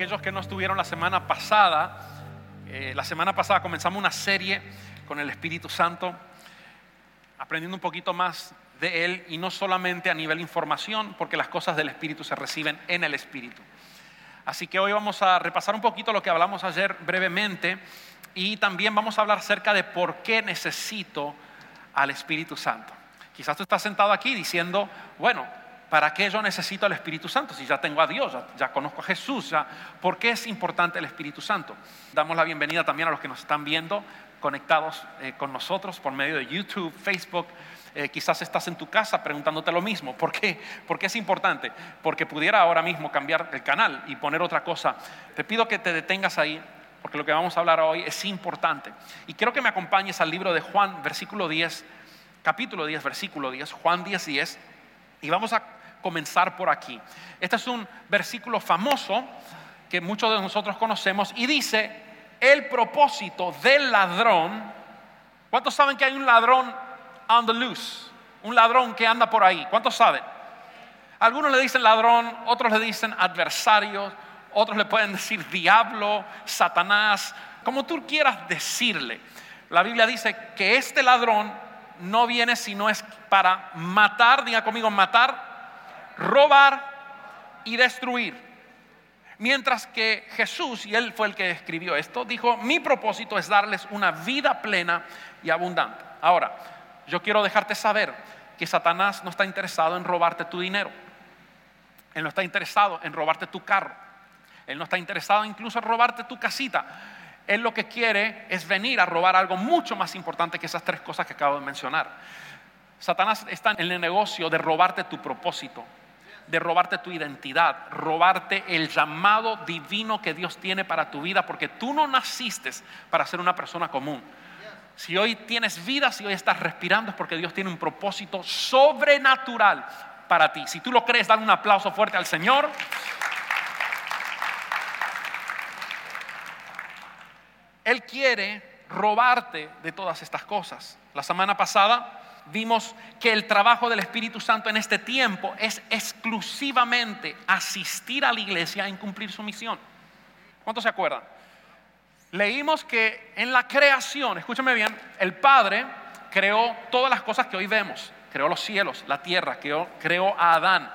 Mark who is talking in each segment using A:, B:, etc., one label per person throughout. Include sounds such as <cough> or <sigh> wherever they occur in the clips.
A: Aquellos que no estuvieron la semana pasada, eh, la semana pasada comenzamos una serie con el Espíritu Santo, aprendiendo un poquito más de Él y no solamente a nivel información, porque las cosas del Espíritu se reciben en el Espíritu. Así que hoy vamos a repasar un poquito lo que hablamos ayer brevemente y también vamos a hablar acerca de por qué necesito al Espíritu Santo. Quizás tú estás sentado aquí diciendo, bueno, ¿para qué yo necesito al Espíritu Santo? Si ya tengo a Dios, ya, conozco a Jesús, ¿por qué es importante el Espíritu Santo? Damos la bienvenida también a los que nos están viendo conectados eh, con nosotros por medio de YouTube, Facebook. Eh, quizás estás en tu casa preguntándote lo mismo. ¿Por qué? ¿Por qué es importante? Porque pudiera ahora mismo cambiar el canal y poner otra cosa. Te pido que te detengas ahí, porque lo que vamos a hablar hoy es importante. Y quiero que me acompañes al libro de Juan, versículo 10, capítulo 10, versículo 10, Juan 10, 10. Y vamos a comenzar por aquí. Este es un versículo famoso que muchos de nosotros conocemos y dice, el propósito del ladrón, ¿cuántos saben que hay un ladrón on the loose? Un ladrón que anda por ahí, ¿cuántos saben? Algunos le dicen ladrón, otros le dicen adversario, otros le pueden decir diablo, Satanás, como tú quieras decirle. La Biblia dice que este ladrón no viene sino es para matar, diga conmigo, matar, robar y destruir. Mientras que Jesús, y él fue el que escribió esto, dijo, mi propósito es darles una vida plena y abundante. Ahora, yo quiero dejarte saber que Satanás no está interesado en robarte tu dinero. Él no está interesado en robarte tu carro. Él no está interesado incluso en robarte tu casita. Él lo que quiere es venir a robar algo mucho más importante que esas tres cosas que acabo de mencionar. Satanás está en el negocio de robarte tu propósito, de robarte tu identidad, robarte el llamado divino que Dios tiene para tu vida, porque tú no naciste para ser una persona común. Si hoy tienes vida, si hoy estás respirando, es porque Dios tiene un propósito sobrenatural para ti. Si tú lo crees, dale un aplauso fuerte al Señor. Él quiere robarte de todas estas cosas. La semana pasada vimos que el trabajo del Espíritu Santo en este tiempo es exclusivamente asistir a la iglesia en cumplir su misión. ¿Cuántos se acuerdan? Leímos que en la creación, escúchame bien, el Padre creó todas las cosas que hoy vemos. Creó los cielos, la tierra, creó, a Adán,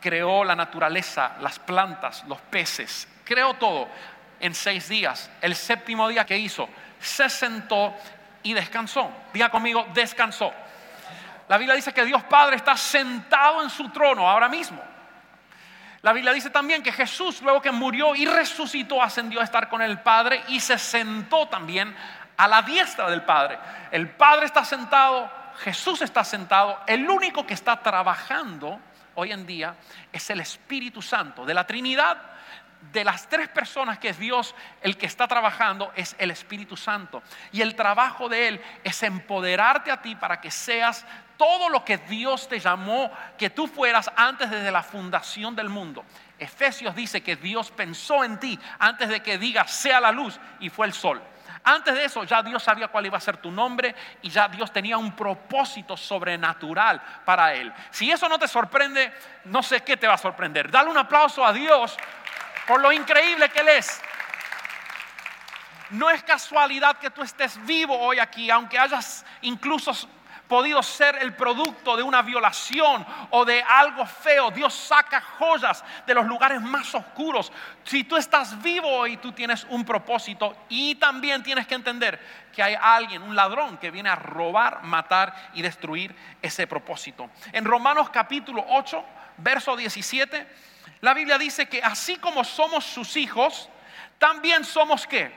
A: creó la naturaleza, las plantas, los peces, creó todo en seis días. El séptimo día que hizo, se sentó y descansó. Diga conmigo, descansó. La Biblia dice que Dios Padre está sentado en su trono ahora mismo. La Biblia dice también que Jesús, luego que murió y resucitó, ascendió a estar con el Padre y se sentó también a la diestra del Padre. El Padre está sentado, Jesús está sentado, el único que está trabajando hoy en día es el Espíritu Santo de la Trinidad. De las tres personas que es Dios, el que está trabajando es el Espíritu Santo. Y el trabajo de Él es empoderarte a ti para que seas todo lo que Dios te llamó que tú fueras antes desde la fundación del mundo. Efesios dice que Dios pensó en ti antes de que diga sea la luz y fue el sol. Antes de eso ya Dios sabía cuál iba a ser tu nombre y ya Dios tenía un propósito sobrenatural para él. Si eso no te sorprende, no sé qué te va a sorprender. Dale un aplauso a Dios por lo increíble que Él es. No es casualidad que tú estés vivo hoy aquí, aunque hayas incluso podido ser el producto de una violación o de algo feo. Dios saca joyas de los lugares más oscuros. Si tú estás vivo y tú tienes un propósito y también tienes que entender que hay alguien, un ladrón que viene a robar, matar y destruir ese propósito. En Romanos capítulo 8, verso 17, la Biblia dice que así como somos sus hijos, también somos qué?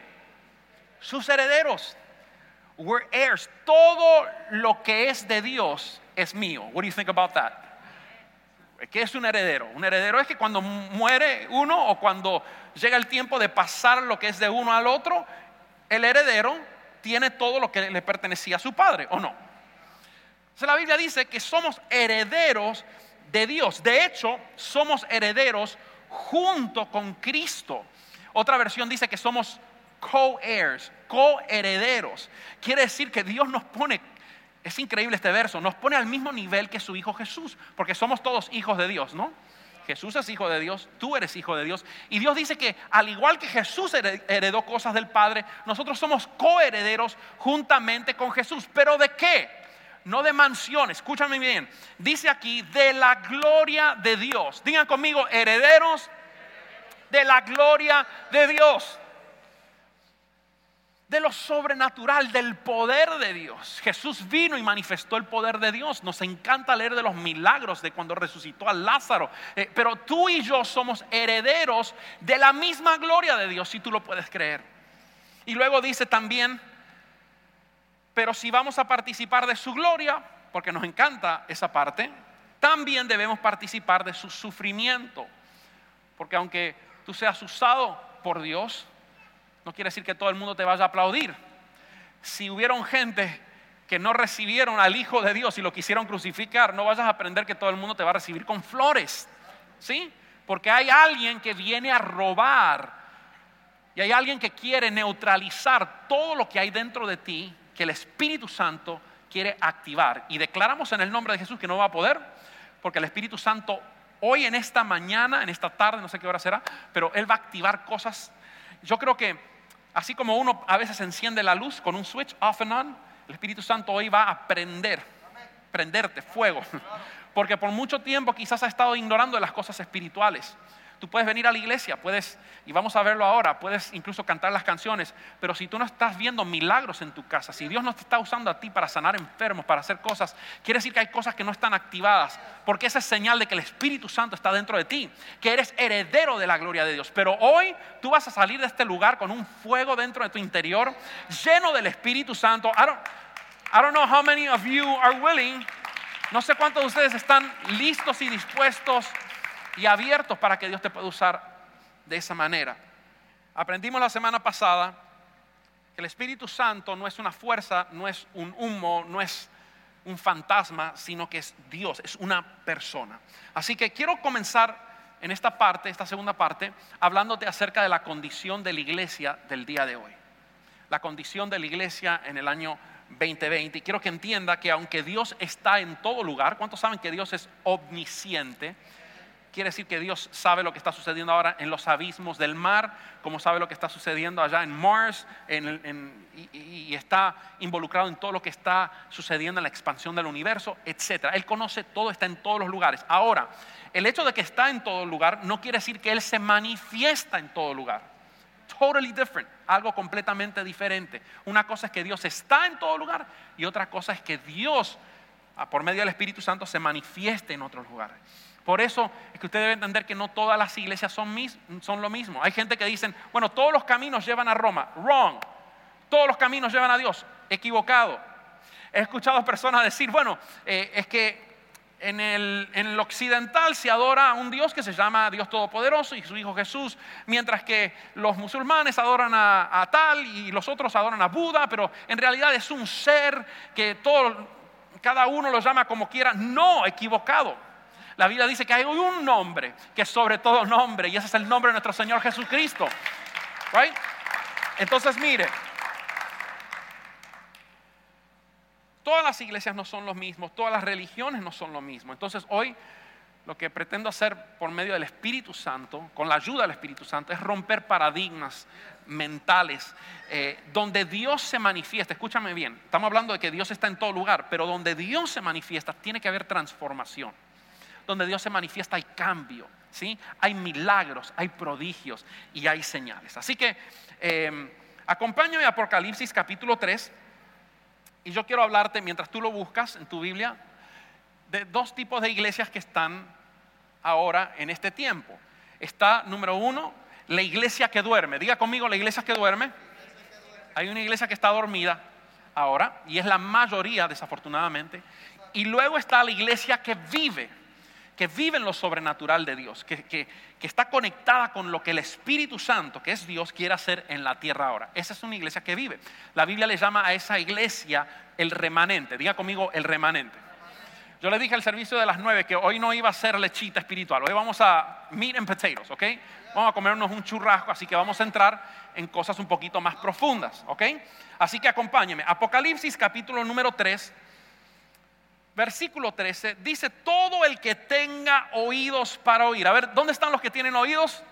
A: Sus herederos. We're heirs. Todo lo que es de Dios es mío. What do you think about that? ¿Qué es un heredero? Un heredero es que cuando muere uno o cuando llega el tiempo de pasar lo que es de uno al otro, el heredero tiene todo lo que le pertenecía a su padre, ¿o no? la Biblia dice que somos herederos de Dios. De hecho, somos herederos junto con Cristo. Otra versión dice que somos co-heirs, co-herederos. Quiere decir que Dios nos pone, es increíble este verso, nos pone al mismo nivel que su Hijo Jesús, porque somos todos hijos de Dios, ¿no? Jesús es hijo de Dios, tú eres hijo de Dios. Y Dios dice que al igual que Jesús heredó cosas del Padre, nosotros somos coherederos juntamente con Jesús. ¿Pero de qué? No de mansiones, escúchame bien. Dice aquí, de la gloria de Dios. Digan conmigo, herederos de la gloria de Dios de lo sobrenatural, del poder de Dios. Jesús vino y manifestó el poder de Dios. Nos encanta leer de los milagros de cuando resucitó a Lázaro. Eh, pero tú y yo somos herederos de la misma gloria de Dios, si tú lo puedes creer. Y luego dice también, pero si vamos a participar de su gloria, porque nos encanta esa parte, también debemos participar de su sufrimiento. Porque aunque tú seas usado por Dios, no quiere decir que todo el mundo te vaya a aplaudir. Si hubieron gente que no recibieron al Hijo de Dios y lo quisieron crucificar, no vayas a aprender que todo el mundo te va a recibir con flores. ¿Sí? Porque hay alguien que viene a robar y hay alguien que quiere neutralizar todo lo que hay dentro de ti que el Espíritu Santo quiere activar. Y declaramos en el nombre de Jesús que no va a poder, porque el Espíritu Santo hoy en esta mañana, en esta tarde, no sé qué hora será, pero Él va a activar cosas. Yo creo que Así como uno a veces enciende la luz con un switch off and on, el Espíritu Santo hoy va a prender, prenderte fuego. <laughs> Porque por mucho tiempo quizás has estado ignorando las cosas espirituales. Tú puedes venir a la iglesia, puedes, y vamos a verlo ahora, puedes incluso cantar las canciones, pero si tú no estás viendo milagros en tu casa, si Dios no te está usando a ti para sanar enfermos, para hacer cosas, quiere decir que hay cosas que no están activadas, porque esa es señal de que el Espíritu Santo está dentro de ti, que eres heredero de la gloria de Dios. Pero hoy tú vas a salir de este lugar con un fuego dentro de tu interior, lleno del Espíritu Santo. I don't, I don't know how many of you are willing. No sé cuántos de ustedes están listos y dispuestos y abiertos para que Dios te pueda usar de esa manera. Aprendimos la semana pasada que el Espíritu Santo no es una fuerza, no es un humo, no es un fantasma, sino que es Dios, es una persona. Así que quiero comenzar en esta parte, esta segunda parte, hablándote acerca de la condición de la iglesia del día de hoy. La condición de la iglesia en el año 2020. Y quiero que entienda que aunque Dios está en todo lugar, ¿cuántos saben que Dios es omnisciente? Quiere decir que Dios sabe lo que está sucediendo ahora en los abismos del mar, como sabe lo que está sucediendo allá en Mars, y, está involucrado en todo lo que está sucediendo en la expansión del universo, etc. Él conoce todo, está en todos los lugares. Ahora, el hecho de que está en todo lugar no quiere decir que Él se manifiesta en todo lugar. Totally different, algo completamente diferente. Una cosa es que Dios está en todo lugar y otra cosa es que Dios, por medio del Espíritu Santo, se manifieste en otros lugares. Por eso es que usted debe entender que no todas las iglesias son, son lo mismo. Hay gente que dicen, bueno, todos los caminos llevan a Roma. Wrong. Todos los caminos llevan a Dios. Equivocado. He escuchado personas decir, bueno, eh, es que en el, en el, occidental se adora a un Dios que se llama Dios Todopoderoso y su Hijo Jesús, mientras que los musulmanes adoran a, a, tal y los otros adoran a Buda, pero en realidad es un ser que todo, cada uno lo llama como quiera. No, equivocado. La Biblia dice que hay un nombre que es sobre todo nombre y ese es el nombre de nuestro Señor Jesucristo. Right? Entonces, mire, todas las iglesias no son lo mismo, todas las religiones no son lo mismo. Entonces, hoy lo que pretendo hacer por medio del Espíritu Santo, con la ayuda del Espíritu Santo, es romper paradigmas mentales, eh, donde Dios se manifiesta. Escúchame bien, estamos hablando de que Dios está en todo lugar, pero donde Dios se manifiesta tiene que haber transformación donde Dios se manifiesta hay cambio, ¿sí? hay milagros, hay prodigios y hay señales. Así que em, acompáñame a Apocalipsis capítulo 3 y yo quiero hablarte mientras tú lo buscas en tu Biblia de dos tipos de iglesias que están ahora en este tiempo. Está, número uno, la iglesia que duerme. Diga conmigo, la iglesia que duerme. Hay una iglesia que está dormida ahora y es la mayoría, desafortunadamente. Y luego está la iglesia que vive que vive en lo sobrenatural de Dios, que, que, está conectada con lo que el Espíritu Santo, que es Dios, quiere hacer en la tierra ahora. Esa es una iglesia que vive. La Biblia le llama a esa iglesia el remanente. Diga conmigo el remanente. Yo le dije al servicio de las nueve que hoy no iba a ser lechita espiritual, hoy vamos a meat and potatoes, ¿ok? Vamos a comernos un churrasco, así que vamos a entrar en cosas un poquito más profundas, ¿ok? Así que acompáñeme. Apocalipsis capítulo número 3, versículo 13, dice, todo el que tenga oídos para oír. A ver, ¿dónde están los que tienen oídos?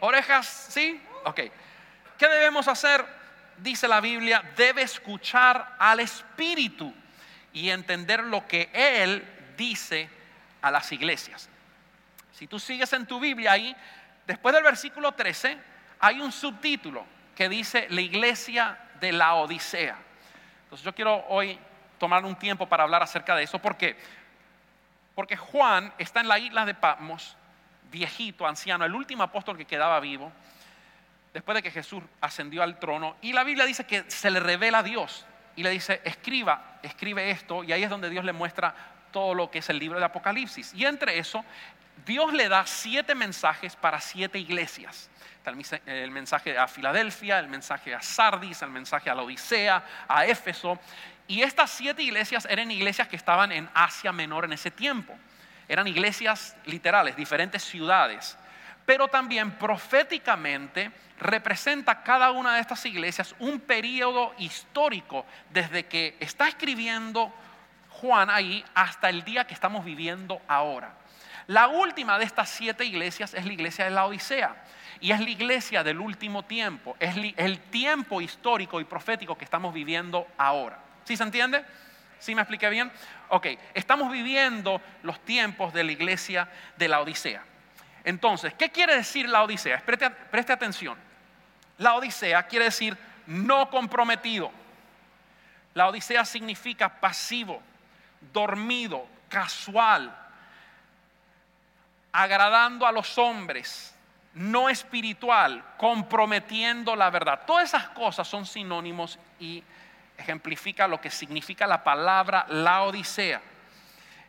A: ¿Orejas? ¿Sí? Ok. ¿Qué debemos hacer? Dice la Biblia, debe escuchar al Espíritu y entender lo que Él dice a las iglesias. Si tú sigues en tu Biblia ahí, después del versículo 13, hay un subtítulo que dice la iglesia de la Odisea. Entonces yo quiero hoy tomar un tiempo para hablar acerca de eso. ¿Por qué? Porque Juan está en la isla de Patmos, viejito, anciano, el último apóstol que quedaba vivo, después de que Jesús ascendió al trono. Y la Biblia dice que se le revela a Dios y le dice, escriba, escribe esto. Y ahí es donde Dios le muestra todo lo que es el libro de Apocalipsis. Y entre eso, Dios le da siete mensajes para siete iglesias. El mensaje a Filadelfia, el mensaje a Sardis, el mensaje a la Odisea, a Éfeso. Y estas siete iglesias eran iglesias que estaban en Asia Menor en ese tiempo. Eran iglesias literales, diferentes ciudades. Pero también proféticamente representa cada una de estas iglesias un periodo histórico desde que está escribiendo Juan ahí hasta el día que estamos viviendo ahora. La última de estas siete iglesias es la iglesia de la Odisea y es la iglesia del último tiempo, es el tiempo histórico y profético que estamos viviendo ahora. ¿Sí se entiende? ¿Sí me expliqué bien? Ok, estamos viviendo los tiempos de la iglesia de la Odisea. Entonces, ¿qué quiere decir la Odisea? Preste, preste atención. La Odisea quiere decir no comprometido. La Odisea significa pasivo, dormido, casual, agradando a los hombres, no espiritual, comprometiendo la verdad. Todas esas cosas son sinónimos y ejemplifica lo que significa la palabra la Odisea.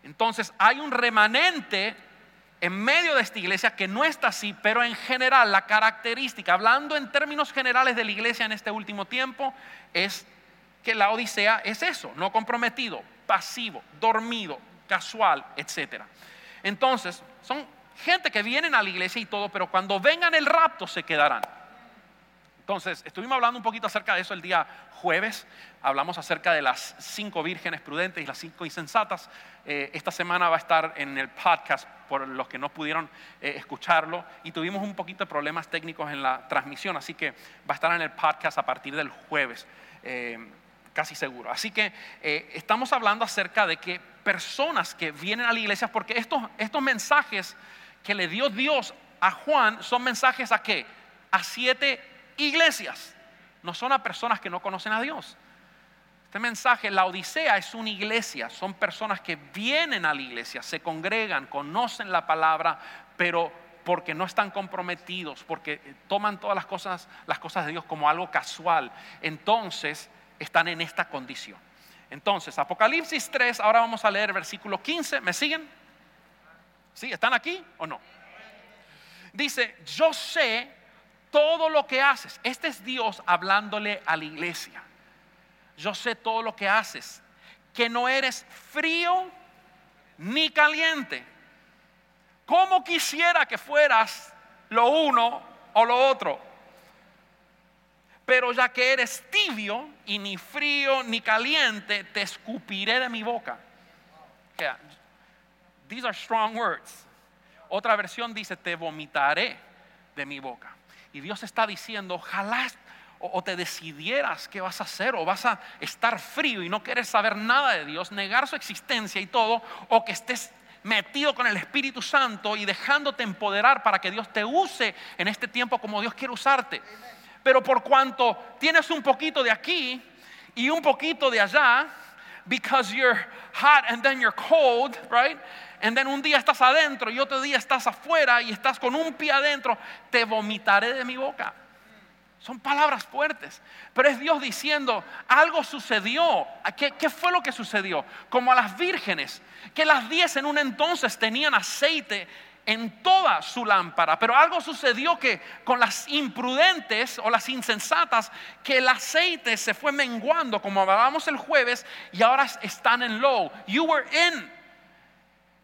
A: Entonces hay un remanente en medio de esta iglesia que no está así, pero en general la característica, hablando en términos generales de la iglesia en este último tiempo, es que la Odisea es eso, no comprometido, pasivo, dormido, casual, etc. Entonces, son gente que vienen a la iglesia y todo, pero cuando vengan el rapto se quedarán. Entonces, estuvimos hablando un poquito acerca de eso el día jueves. Hablamos acerca de las cinco vírgenes prudentes y las cinco insensatas. Eh, esta semana va a estar en el podcast por los que no pudieron eh, escucharlo. Y tuvimos un poquito de problemas técnicos en la transmisión, así que va a estar en el podcast a partir del jueves, eh, casi seguro. Así que estamos hablando acerca de que personas que vienen a la iglesia, porque estos, estos mensajes que le dio Dios a Juan son mensajes a qué? A siete iglesias, no son a personas que no conocen a Dios. Este mensaje, la Odisea es una iglesia, son personas que vienen a la iglesia, se congregan, conocen la palabra, pero porque no están comprometidos, porque toman todas las cosas, las cosas de Dios como algo casual, entonces están en esta condición. Entonces, Apocalipsis 3, ahora vamos a leer versículo 15, ¿me siguen? ¿Sí? ¿Están aquí o no? Dice, yo sé todo lo que haces. Este es Dios hablándole a la iglesia. Yo sé todo lo que haces. Que no eres frío ni caliente. Como quisiera que fueras lo uno o lo otro? Pero ya que eres tibio y ni frío ni caliente, te escupiré de mi boca. these are strong words. Otra versión dice, te vomitaré de mi boca. Y Dios está diciendo, ojalá o, te decidieras qué vas a hacer, o vas a estar frío y no quieres saber nada de Dios, negar su existencia y todo, o que estés metido con el Espíritu Santo y dejándote empoderar para que Dios te use en este tiempo como Dios quiere usarte. Pero por cuanto tienes un poquito de aquí y un poquito de allá, because you're hot and then you're cold, right? And then un día estás adentro y otro día estás afuera y estás con un pie adentro, te vomitaré de mi boca. Son palabras fuertes, pero es Dios diciendo, algo sucedió. ¿Qué, ¿Qué, fue lo que sucedió? Como a las vírgenes, que las diez en un entonces tenían aceite en toda su lámpara, pero algo sucedió que con las imprudentes o las insensatas, que el aceite se fue menguando, como hablábamos el jueves, y ahora están en low. You were in,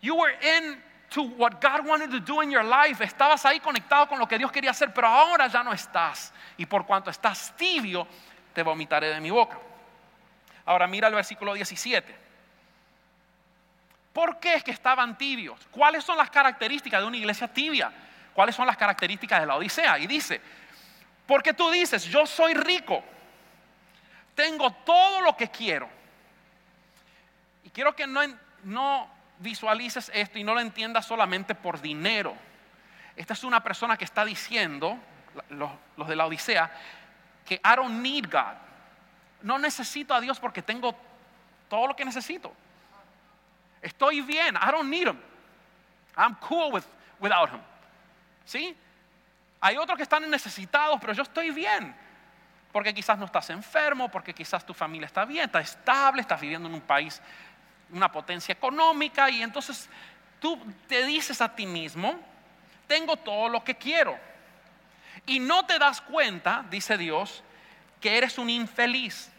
A: you were in to what God wanted to do in your life. Estabas ahí conectado con lo que Dios quería hacer, pero ahora ya no estás. Y por cuanto estás tibio, te vomitaré de mi boca. Ahora mira el versículo 17. ¿Por qué es que estaban tibios? ¿Cuáles son las características de una iglesia tibia? ¿Cuáles son las características de la Odisea? Y dice, porque tú dices, yo soy rico, tengo todo lo que quiero. Y quiero que no, no visualices esto y no lo entiendas solamente por dinero. Esta es una persona que está diciendo, los, de la Odisea, que I don't need God. No necesito a Dios porque tengo todo lo que necesito. Estoy bien. I don't need him. I'm cool with, without him. ¿Sí? Hay otros que están necesitados, pero yo estoy bien. Porque quizás no estás enfermo, porque quizás tu familia está bien, está estable, estás viviendo en un país una potencia económica y entonces tú te dices a ti mismo, tengo todo lo que quiero. Y no te das cuenta, dice Dios, que eres un infeliz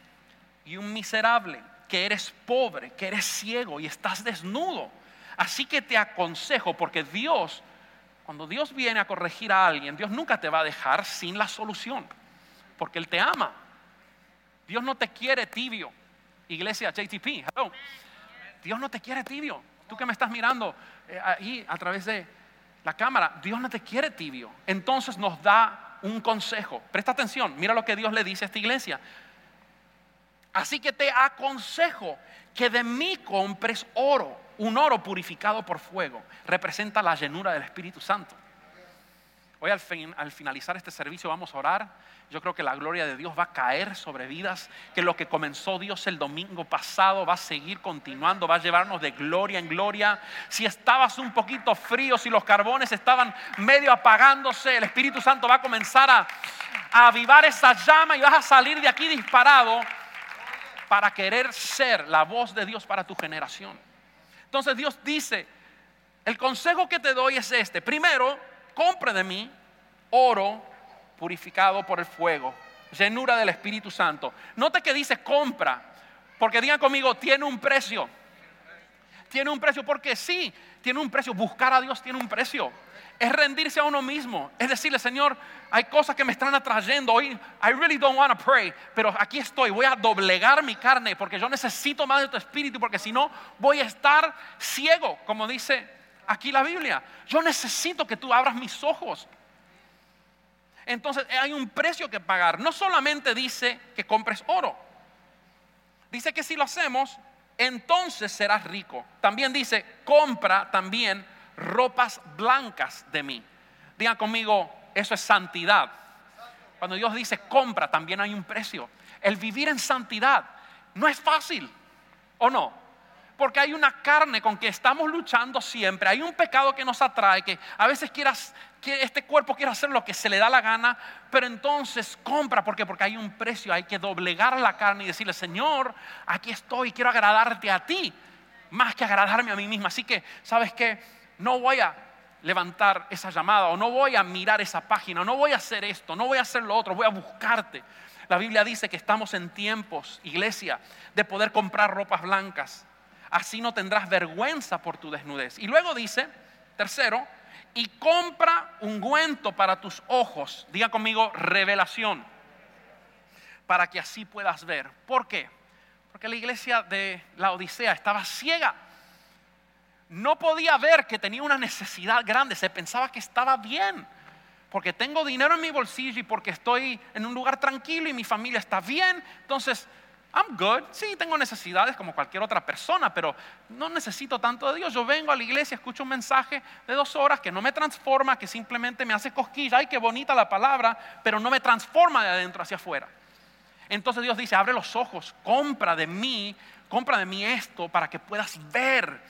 A: y un miserable, que eres pobre, que eres ciego y estás desnudo. Así que te aconsejo, porque Dios, cuando Dios viene a corregir a alguien, Dios nunca te va a dejar sin la solución, porque Él te ama. Dios no te quiere tibio. Iglesia JTP, hello. Dios no te quiere tibio. Tú que me estás mirando eh, ahí a través de la cámara, Dios no te quiere tibio. Entonces nos da un consejo. Presta atención, mira lo que Dios le dice a esta iglesia. Así que te aconsejo que de mí compres oro, un oro purificado por fuego. Representa la llenura del Espíritu Santo. Hoy al, al, finalizar este servicio vamos a orar. Yo creo que la gloria de Dios va a caer sobre vidas, que lo que comenzó Dios el domingo pasado va a seguir continuando, va a llevarnos de gloria en gloria. Si estabas un poquito frío, si los carbones estaban medio apagándose, el Espíritu Santo va a comenzar a, avivar esa llama y vas a salir de aquí disparado para querer ser la voz de Dios para tu generación. Entonces Dios dice, el consejo que te doy es este. Primero, compre de mí oro purificado por el fuego, llenura del Espíritu Santo. Note que dice compra, porque digan conmigo, tiene un precio. Tiene un precio, porque sí, tiene un precio. Buscar a Dios tiene un precio. Es rendirse a uno mismo. Es decirle, Señor, hay cosas que me están atrayendo. Hoy, I really don't want to pray, pero aquí estoy. Voy a doblegar mi carne porque yo necesito más de tu espíritu, porque si no, voy a estar ciego, como dice aquí la Biblia. Yo necesito que tú abras mis ojos. Entonces hay un precio que pagar. No solamente dice que compres oro. Dice que si lo hacemos, entonces serás rico. También dice, compra también ropas blancas de mí. Digan conmigo, eso es santidad. Cuando Dios dice compra, también hay un precio. El vivir en santidad no es fácil, ¿o no? Porque hay una carne con que estamos luchando siempre, hay un pecado que nos atrae, que a veces quieras, que este cuerpo quiere hacer lo que se le da la gana, pero entonces compra, ¿por qué? Porque hay un precio, hay que doblegar la carne y decirle, Señor, aquí estoy, quiero agradarte a ti, más que agradarme a mí misma. Así que, ¿sabes qué? No voy a levantar esa llamada o no voy a mirar esa página, no voy a hacer esto, no voy a hacer lo otro, voy a buscarte. La Biblia dice que estamos en tiempos, iglesia, de poder comprar ropas blancas así no tendrás vergüenza por tu desnudez. Y luego dice, tercero, y compra ungüento para tus ojos. Diga conmigo, revelación, para que así puedas ver. ¿Por qué? Porque la iglesia de la Odisea estaba ciega. No podía ver que tenía una necesidad grande, se pensaba que estaba bien porque tengo dinero en mi bolsillo y porque estoy en un lugar tranquilo y mi familia está bien. Entonces, I'm good. Sí, tengo necesidades como cualquier otra persona, pero no necesito tanto de Dios. Yo vengo a la iglesia, escucho un mensaje de dos horas que no me transforma, que simplemente me hace cosquilla. Ay, qué bonita la palabra, pero no me transforma de adentro hacia afuera. Entonces Dios dice, abre los ojos, compra de mí, compra de mí esto para que puedas ver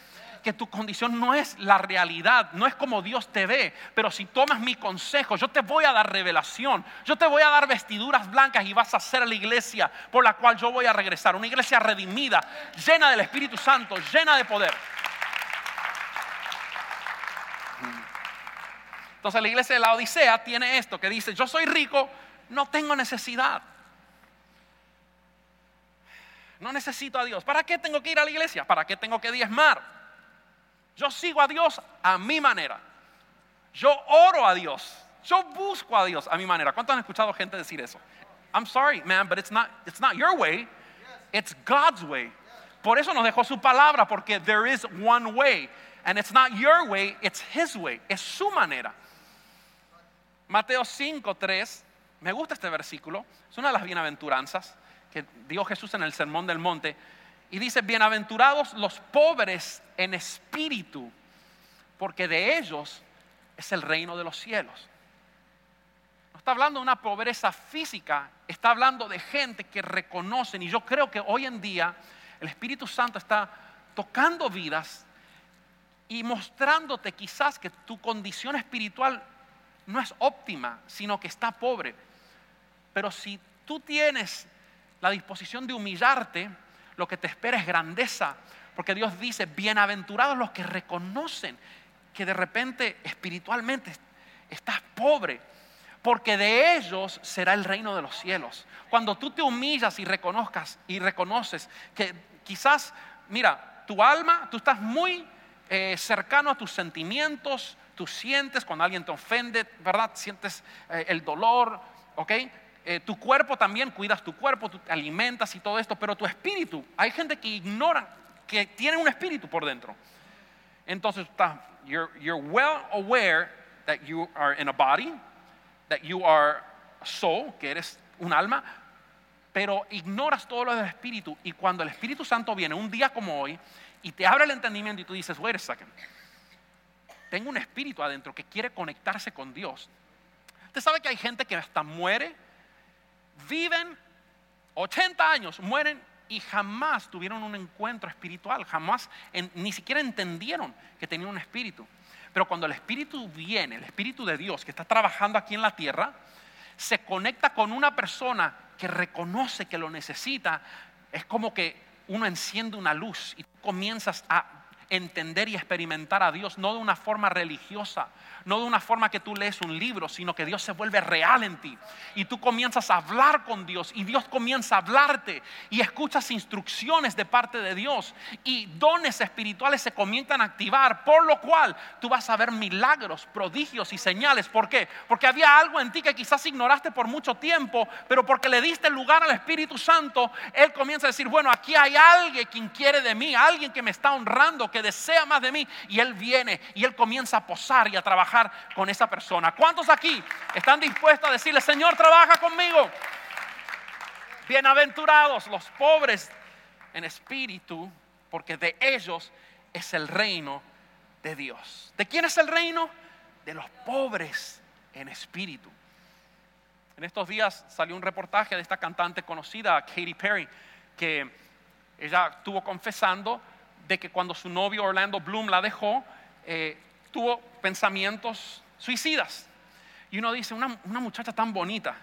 A: que tu condición no es la realidad, no es como Dios te ve, pero si tomas mi consejo, yo te voy a dar revelación, yo te voy a dar vestiduras blancas y vas a ser la iglesia por la cual yo voy a regresar, una iglesia redimida, llena del Espíritu Santo, llena de poder. Entonces la iglesia de la Odisea tiene esto que dice, yo soy rico, no tengo necesidad. No necesito a Dios. ¿Para qué tengo que ir a la iglesia? ¿Para qué tengo que diezmar? Yo sigo a Dios a mi manera. Yo oro a Dios. Yo busco a Dios a mi manera. ¿Cuántos han escuchado gente decir eso? I'm sorry, man, but it's not, it's not your way. It's God's way. Por eso nos dejó su palabra, porque there is one way. And it's not your way, it's His way. Es su manera. Mateo 5, 3. Me gusta este versículo. Es una de las bienaventuranzas que dio Jesús en el Sermón del Monte. Y dice, bienaventurados los pobres en espíritu, porque de ellos es el reino de los cielos. No está hablando de una pobreza física, está hablando de gente que reconocen. Y yo creo que hoy en día el Espíritu Santo está tocando vidas y mostrándote quizás que tu condición espiritual no es óptima, sino que está pobre. Pero si tú tienes la disposición de humillarte, lo que te espera es grandeza. Porque Dios dice, bienaventurados los que reconocen que de repente espiritualmente estás pobre, porque de ellos será el reino de los cielos. Cuando tú te humillas y reconozcas y reconoces que quizás, mira, tu alma, tú estás muy eh, cercano a tus sentimientos, tú sientes cuando alguien te ofende, ¿verdad? Sientes eh, el dolor, ¿ok? Eh, tu cuerpo también, cuidas tu cuerpo, tú te alimentas y todo esto, pero tu espíritu, hay gente que ignora que tiene un espíritu por dentro. Entonces, you're, you're well aware that you are in a body, that you are a soul, que eres un alma, pero ignoras todo lo del espíritu. Y cuando el Espíritu Santo viene un día como hoy y te abre el entendimiento y tú dices, wait a second, tengo un espíritu adentro que quiere conectarse con Dios. Usted sabe que hay gente que hasta muere viven 80 años, mueren y jamás tuvieron un encuentro espiritual, jamás ni siquiera entendieron que tenían un espíritu. Pero cuando el espíritu viene, el espíritu de Dios que está trabajando aquí en la tierra, se conecta con una persona que reconoce que lo necesita, es como que uno enciende una luz y comienzas a entender y experimentar a Dios no de una forma religiosa, no de una forma que tú lees un libro, sino que Dios se vuelve real en ti. Y tú comienzas a hablar con Dios y Dios comienza a hablarte y escuchas instrucciones de parte de Dios y dones espirituales se comienzan a activar, por lo cual tú vas a ver milagros, prodigios y señales. ¿Por qué? Porque había algo en ti que quizás ignoraste por mucho tiempo, pero porque le diste lugar al Espíritu Santo, Él comienza a decir, bueno, aquí hay alguien quien quiere de mí, alguien que me está honrando, que desea más de mí, y Él viene y Él comienza a posar y a trabajar con esa persona. ¿Cuántos aquí están dispuestos a decirle, Señor, trabaja conmigo? Bienaventurados los pobres en espíritu, porque de ellos es el reino de Dios. ¿De quién es el reino? De los pobres en espíritu. En estos días salió un reportaje de esta cantante conocida, Katy Perry, que ella estuvo confesando de que cuando su novio Orlando Bloom la dejó, eh, tuvo pensamientos suicidas. Y uno dice, una, muchacha tan bonita,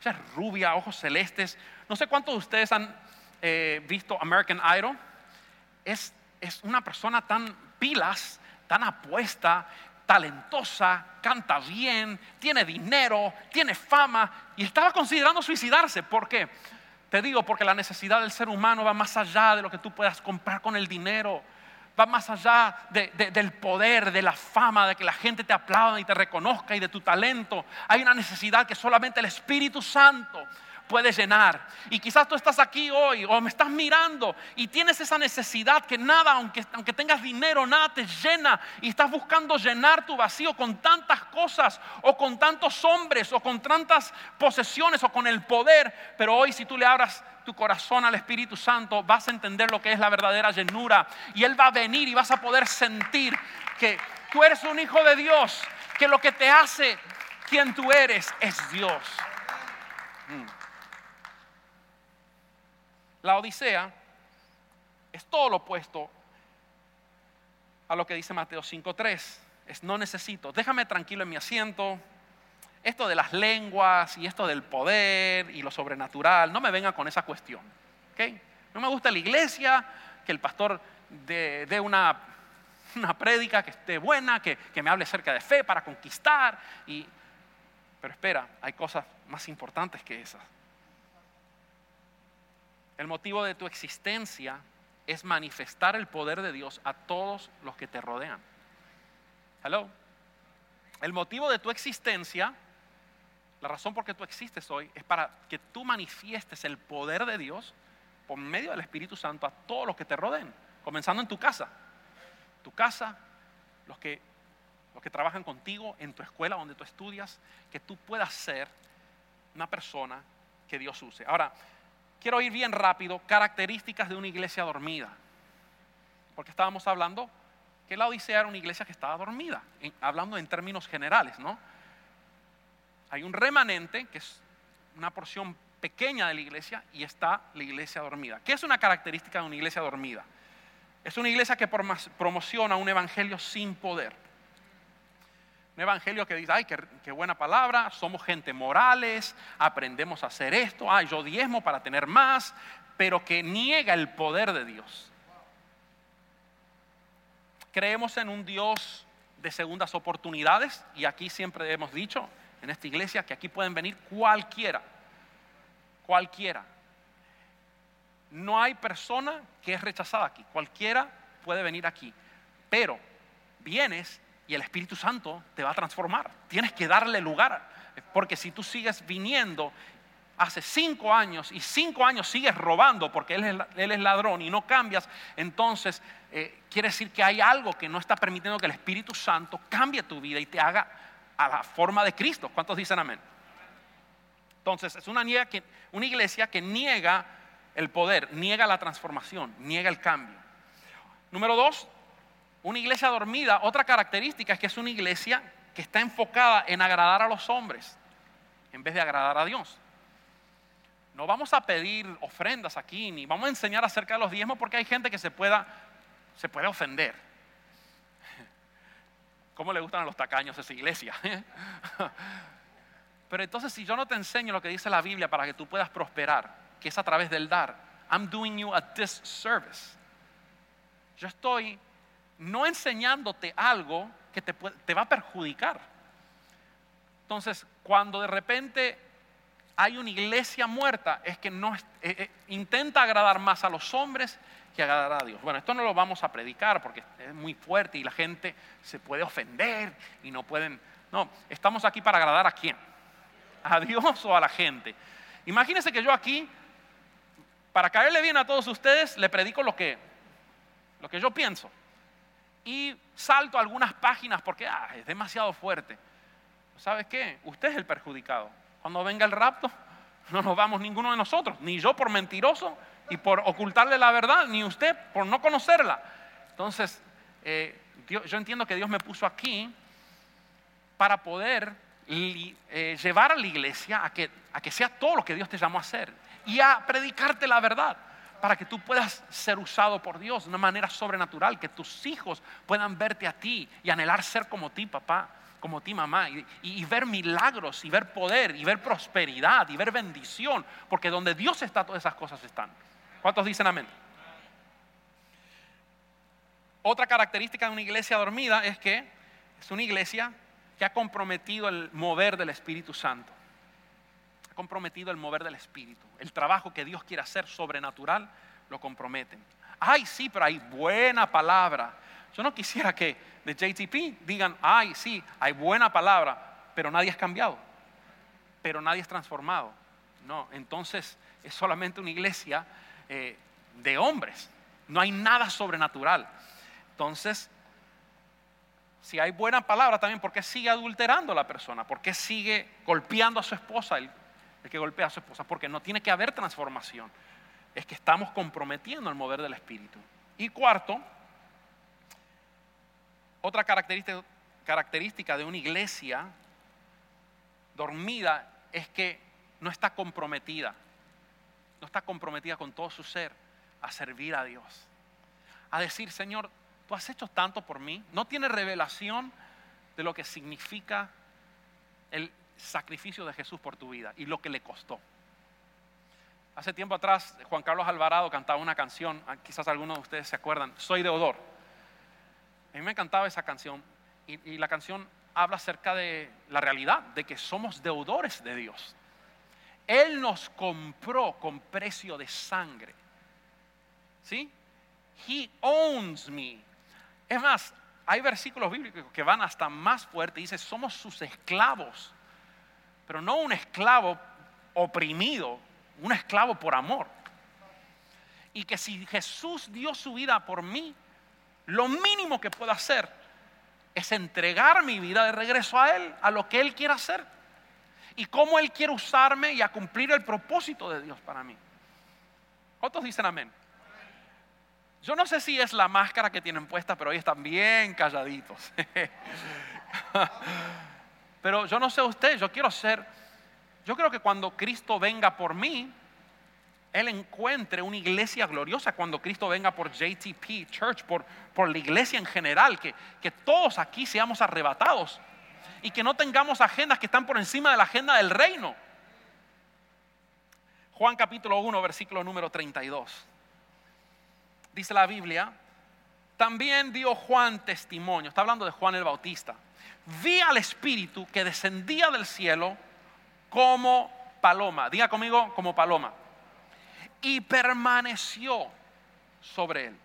A: ella es rubia, ojos celestes. No sé cuántos de ustedes han eh, visto American Idol. Es, es una persona tan pilas, tan apuesta, talentosa, canta bien, tiene dinero, tiene fama y estaba considerando suicidarse. ¿Por qué? Te digo, porque la necesidad del ser humano va más allá de lo que tú puedas comprar con el dinero va más allá del poder, de la fama, de que la gente te aplaude y te reconozca y de tu talento. Hay una necesidad que solamente el Espíritu Santo puede llenar. Y quizás tú estás aquí hoy o me estás mirando y tienes esa necesidad que nada, aunque, aunque tengas dinero, nada te llena y estás buscando llenar tu vacío con tantas cosas o con tantos hombres o con tantas posesiones o con el poder. Pero hoy si tú le abras tu corazón al Espíritu Santo, vas a entender lo que es la verdadera llenura. Y Él va a venir y vas a poder sentir que tú eres un hijo de Dios, que lo que te hace quien tú eres es Dios. Mm. La Odisea es todo lo opuesto a lo que dice Mateo 5.3. Es no necesito, déjame tranquilo en mi asiento. Esto de las lenguas y esto del poder y lo sobrenatural, no me venga con esa cuestión. No me gusta la iglesia, que el pastor dé una, una prédica que esté buena, que, que me hable acerca de fe para conquistar. Y, pero espera, hay cosas más importantes que esas. El motivo de tu existencia es manifestar el poder de Dios a todos los que te rodean. Hello. El motivo de tu existencia, la razón por que tú existes hoy, es para que tú manifiestes el poder de Dios por medio del Espíritu Santo a todos los que te rodeen, comenzando en tu casa. Tu casa, los que, los que trabajan contigo, en tu escuela donde tú estudias, que tú puedas ser una persona que Dios use. Ahora, quiero ir bien rápido, características de una iglesia dormida. Porque estábamos hablando que la Odisea era una iglesia que estaba dormida, hablando en términos generales, ¿no? Hay un remanente, que es una porción pequeña de la iglesia, y está la iglesia dormida. ¿Qué es una característica de una iglesia dormida? Es una iglesia que promociona un evangelio sin poder. Un evangelio que dice, ay, qué, buena palabra, somos gente morales, aprendemos a hacer esto, ay, yo diezmo para tener más, pero que niega el poder de Dios. Creemos en un Dios de segundas oportunidades y aquí siempre hemos dicho en esta iglesia que aquí pueden venir cualquiera, cualquiera. No hay persona que es rechazada aquí, cualquiera puede venir aquí, pero vienes y el Espíritu Santo te va a transformar. Tienes que darle lugar, porque si tú sigues viniendo hace cinco años y cinco años sigues robando porque él es, ladrón y no cambias, entonces eh, quiere decir que hay algo que no está permitiendo que el Espíritu Santo cambie tu vida y te haga a la forma de Cristo. ¿Cuántos dicen amén? Entonces es una, que, una iglesia que niega el poder, niega la transformación, niega el cambio. Número dos, una iglesia dormida, otra característica es que es una iglesia que está enfocada en agradar a los hombres en vez de agradar a Dios. No vamos a pedir ofrendas aquí, ni vamos a enseñar acerca de los diezmos porque hay gente que se, pueda, se puede ofender. <laughs> ¿Cómo le gustan a los tacaños esa iglesia? <laughs> Pero entonces si yo no te enseño lo que dice la Biblia para que tú puedas prosperar, que es a través del dar, I'm doing you a disservice. Yo estoy no enseñándote algo que te, va a perjudicar. Entonces, cuando de repente hay una iglesia muerta, es que no eh, eh, intenta agradar más a los hombres que agradar a Dios. Bueno, esto no lo vamos a predicar porque es muy fuerte y la gente se puede ofender y no pueden. No, estamos aquí para agradar a quién? ¿A Dios o a la gente? Imagínense que yo aquí, para caerle bien a todos ustedes, le predico lo que, lo que yo pienso y salto algunas páginas porque ah, es demasiado fuerte. ¿Sabes qué? Usted es el perjudicado. Cuando venga el rapto, no nos vamos ninguno de nosotros, ni yo por mentiroso y por ocultarle la verdad, ni usted por no conocerla. Entonces, eh, yo entiendo que Dios me puso aquí para poder eh, llevar a la iglesia a que, a que sea todo lo que Dios te llamó a hacer y a predicarte la verdad para que tú puedas ser usado por Dios de una manera sobrenatural, que tus hijos puedan verte a ti y anhelar ser como ti, papá, como ti, mamá, y, ver milagros, y ver poder, y ver prosperidad, y ver bendición, porque donde Dios está, todas esas cosas están. ¿Cuántos dicen amén? Otra característica de una iglesia dormida es que es una iglesia que ha comprometido el mover del Espíritu Santo comprometido el mover del Espíritu. El trabajo que Dios quiere hacer sobrenatural lo comprometen. Ay, sí, pero hay buena palabra. Yo no quisiera que de JTP digan, ay, sí, hay buena palabra, pero nadie es cambiado, pero nadie es transformado. No, entonces es solamente una iglesia eh, de hombres. No hay nada sobrenatural. Entonces, si hay buena palabra también, ¿por qué sigue adulterando la persona? ¿Por qué sigue golpeando a su esposa? Que golpea a su esposa, porque no tiene que haber transformación. Es que estamos comprometiendo el mover del Espíritu. Y cuarto, otra característica, característica de una iglesia dormida es que no está comprometida, no está comprometida con todo su ser a servir a Dios. A decir, Señor, tú has hecho tanto por mí. No tiene revelación de lo que significa el sacrificio de Jesús por tu vida y lo que le costó. Hace tiempo atrás, Juan Carlos Alvarado cantaba una canción, ah, quizás algunos de ustedes se acuerdan, Soy deudor. A mí me encantaba esa canción y, la canción habla acerca de la realidad, de que somos deudores de Dios. Él nos compró con precio de sangre. ¿Sí? He owns me. Es más, hay versículos bíblicos que van hasta más fuerte. Dice, somos sus esclavos. Pero no un esclavo oprimido, un esclavo por amor. Y que si Jesús dio su vida por mí, lo mínimo que puedo hacer es entregar mi vida de regreso a Él, a lo que Él quiere hacer. Y cómo Él quiere usarme y a cumplir el propósito de Dios para mí. ¿Cuántos dicen amén? Yo no sé si es la máscara que tienen puesta, pero hoy están bien calladitos. <laughs> pero yo no sé usted, yo quiero ser, yo creo que cuando Cristo venga por mí, Él encuentre una iglesia gloriosa cuando Cristo venga por JTP Church, por, por la iglesia en general, que, que todos aquí seamos arrebatados y que no tengamos agendas que están por encima de la agenda del reino. Juan capítulo 1, versículo número 32 dice la Biblia, también dio Juan testimonio, está hablando de Juan el Bautista, vi al Espíritu que descendía del cielo como paloma, diga conmigo como paloma, y permaneció sobre él.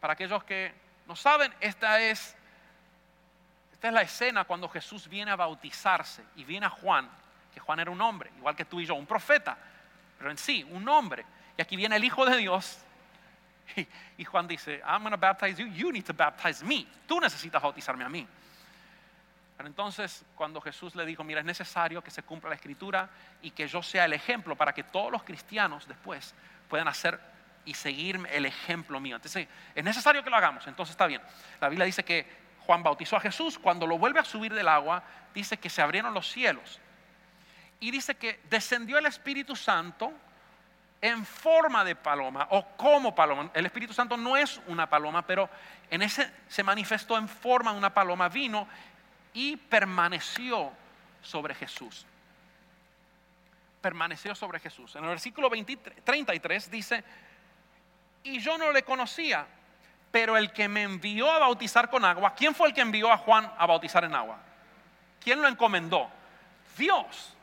A: Para aquellos que no saben, esta es, esta es la escena cuando Jesús viene a bautizarse y viene a Juan, que Juan era un hombre, igual que tú y yo, un profeta, pero en sí, un hombre. Y aquí viene el Hijo de Dios <laughs> y, Juan dice, I'm going to baptize you, you need to baptize me. Tú necesitas bautizarme a mí. Pero entonces, cuando Jesús le dijo, mira, es necesario que se cumpla la escritura y que yo sea el ejemplo para que todos los cristianos después puedan hacer y seguir el ejemplo mío. Entonces, es necesario que lo hagamos. Entonces, está bien. La Biblia dice que Juan bautizó a Jesús. Cuando lo vuelve a subir del agua, dice que se abrieron los cielos. Y dice que descendió el Espíritu Santo en forma de paloma o como paloma. El Espíritu Santo no es una paloma, pero en ese se manifestó en forma de una paloma, vino y permaneció sobre Jesús. Permaneció sobre Jesús. En el versículo 33 dice, y yo no le conocía, pero el que me envió a bautizar con agua, ¿quién fue el que envió a Juan a bautizar en agua? ¿Quién lo encomendó? Dios.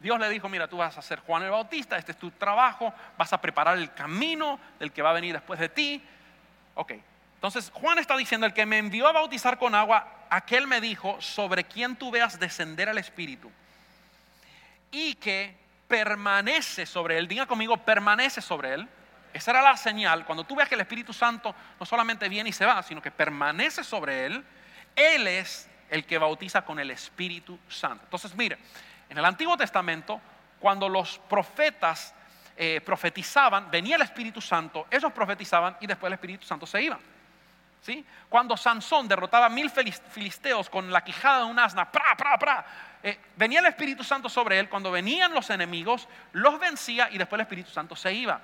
A: Dios le dijo, mira, tú vas a ser Juan el Bautista, este es tu trabajo, vas a preparar el camino del que va a venir después de ti. Ok, entonces Juan está diciendo, el que me envió a bautizar con agua, aquel me dijo, sobre quien tú veas descender al Espíritu y que permanece sobre él, diga conmigo, permanece sobre él. Esa era la señal, cuando tú veas que el Espíritu Santo no solamente viene y se va, sino que permanece sobre él, él es el que bautiza con el Espíritu Santo. Entonces, mire, en el Antiguo Testamento, cuando los profetas eh, profetizaban, venía el Espíritu Santo, ellos profetizaban y después el Espíritu Santo se iba. ¿Sí? Cuando Sansón derrotaba a mil filisteos con la quijada de un asna, eh, venía el Espíritu Santo sobre él. Cuando venían los enemigos, los vencía y después el Espíritu Santo se iba.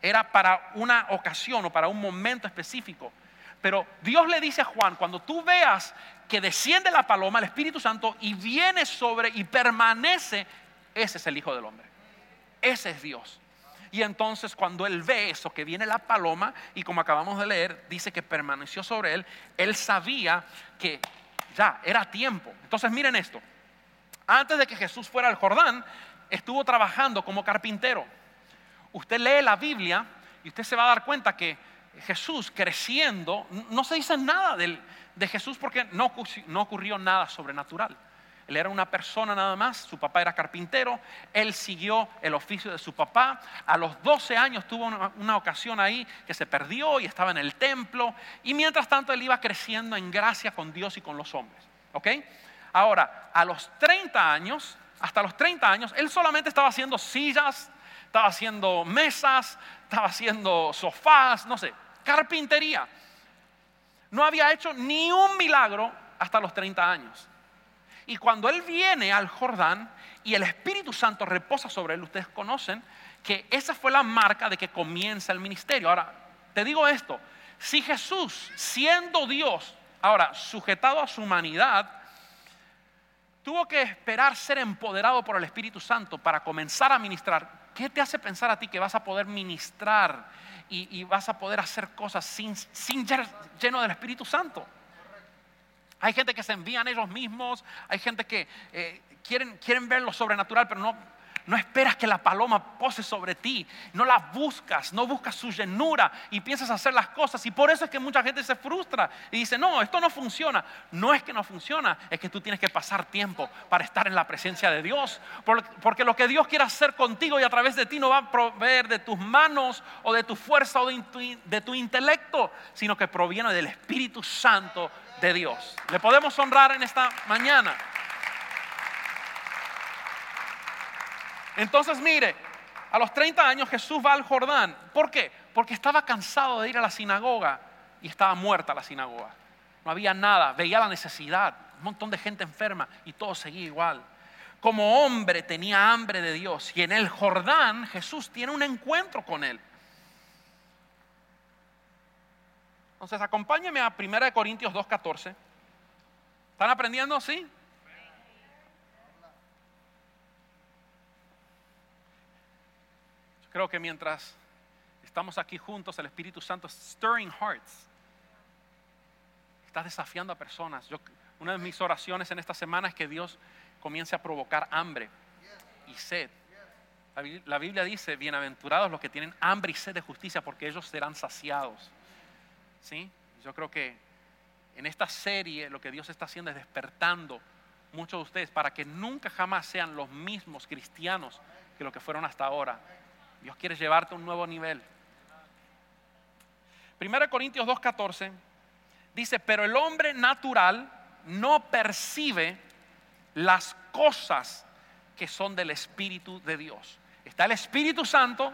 A: Era para una ocasión o para un momento específico. Pero Dios le dice a Juan, cuando tú veas que desciende la paloma, el Espíritu Santo, y viene sobre y permanece, ese es el Hijo del Hombre. Ese es Dios. Y entonces cuando él ve eso, que viene la paloma, y como acabamos de leer, dice que permaneció sobre él, él sabía que ya era tiempo. Entonces miren esto, antes de que Jesús fuera al Jordán, estuvo trabajando como carpintero. Usted lee la Biblia y usted se va a dar cuenta que Jesús creciendo, no se dice nada de Jesús porque no, no ocurrió nada sobrenatural. Él era una persona nada más, su papá era carpintero, él siguió el oficio de su papá. A los 12 años tuvo una, ocasión ahí que se perdió y estaba en el templo. Y mientras tanto él iba creciendo en gracia con Dios y con los hombres. ¿Ok? Ahora, a los 30 años, hasta los 30 años, él solamente estaba haciendo sillas, estaba haciendo mesas, estaba haciendo sofás, no sé, carpintería. No había hecho ni un milagro hasta los 30 años. Y cuando él viene al Jordán y el Espíritu Santo reposa sobre él, ustedes conocen que esa fue la marca de que comienza el ministerio. Ahora, te digo esto, Si Jesús, siendo Dios, ahora sujetado a su humanidad, tuvo que esperar ser empoderado por el Espíritu Santo para comenzar a ministrar, ¿qué te hace pensar a ti que vas a poder ministrar y, vas a poder hacer cosas sin, sin lleno del Espíritu Santo? Hay gente que se envían ellos mismos, hay gente que eh, quieren, quieren ver lo sobrenatural, pero no, no esperas que la paloma pose sobre ti, no la buscas, no buscas su llenura y piensas hacer las cosas. Y por eso es que mucha gente se frustra y dice, no, esto no funciona. No es que no funciona, es que tú tienes que pasar tiempo para estar en la presencia de Dios. Porque lo que Dios quiere hacer contigo y a través de ti no va a proveer de tus manos o de tu fuerza o de tu, de tu intelecto, sino que proviene del Espíritu Santo de Dios. Le podemos honrar en esta mañana. Entonces, mire, a los 30 años Jesús va al Jordán. ¿Por qué? Porque estaba cansado de ir a la sinagoga y estaba muerta la sinagoga. No había nada, veía la necesidad, un montón de gente enferma y todo seguía igual. Como hombre tenía hambre de Dios y en el Jordán Jesús tiene un encuentro con él. Entonces, acompáñeme a 1 Corintios 2.14. ¿Están aprendiendo? ¿Sí? creo que mientras estamos aquí juntos, el Espíritu Santo stirring hearts. Está desafiando a personas. Yo, una de mis oraciones en esta semana es que Dios comience a provocar hambre y sed. La Biblia dice, bienaventurados los que tienen hambre y sed de justicia, porque ellos serán saciados. ¿Sí? Yo creo que en esta serie lo que Dios está haciendo es despertando muchos de ustedes para que nunca jamás sean los mismos cristianos que lo que fueron hasta ahora. Dios quiere llevarte a un nuevo nivel. 1 Corintios 2.14 dice, pero el hombre natural no percibe las cosas que son del Espíritu de Dios. Está el Espíritu Santo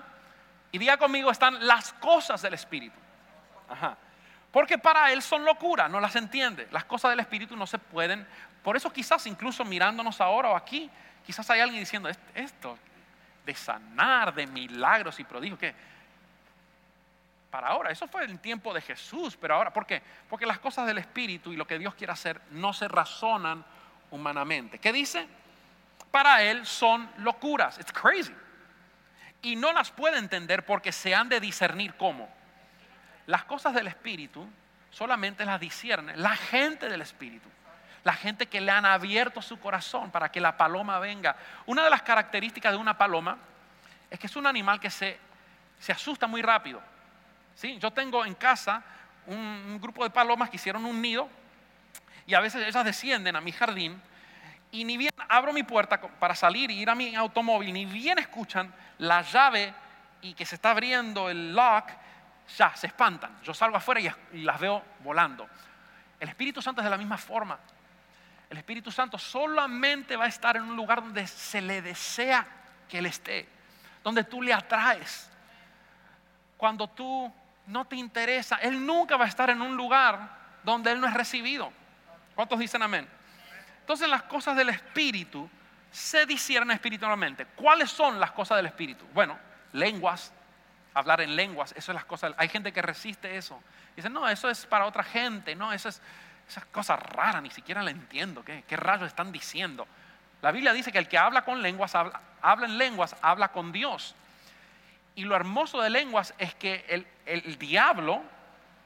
A: y diga conmigo, están las cosas del Espíritu. Porque para él son locura, no las entiende. Las cosas del Espíritu no se pueden. Por eso quizás incluso mirándonos ahora o aquí, quizás hay alguien diciendo, esto, de sanar, de milagros y prodigios. que Para ahora, eso fue el tiempo de Jesús, pero ahora, ¿por qué? Porque las cosas del Espíritu y lo que Dios quiere hacer no se razonan humanamente. ¿Qué dice? Para Él son locuras. It's crazy. Y no las puede entender porque se han de discernir cómo. Las cosas del Espíritu solamente las discierne la gente del Espíritu la gente que le han abierto su corazón para que la paloma venga. Una de las características de una paloma es que es un animal que se, se asusta muy rápido. ¿Sí? Yo tengo en casa un, grupo de palomas que hicieron un nido y a veces ellas descienden a mi jardín y ni bien abro mi puerta para salir y ir a mi automóvil, ni bien escuchan la llave y que se está abriendo el lock, ya se espantan. Yo salgo afuera y las veo volando. El Espíritu Santo es de la misma forma. El Espíritu Santo solamente va a estar en un lugar donde se le desea que Él esté, donde tú le atraes. Cuando tú no te interesa, Él nunca va a estar en un lugar donde Él no es recibido. ¿Cuántos dicen amén? Entonces las cosas del Espíritu se disciernen espiritualmente. ¿Cuáles son las cosas del Espíritu? Bueno, lenguas, hablar en lenguas, eso es las cosas. Hay gente que resiste eso. Dice, no, eso es para otra gente, no, eso es esas cosas raras, ni siquiera la entiendo. ¿Qué, qué rayos están diciendo? La Biblia dice que el que habla con lenguas, habla, en lenguas, habla con Dios. Y lo hermoso de lenguas es que el, el diablo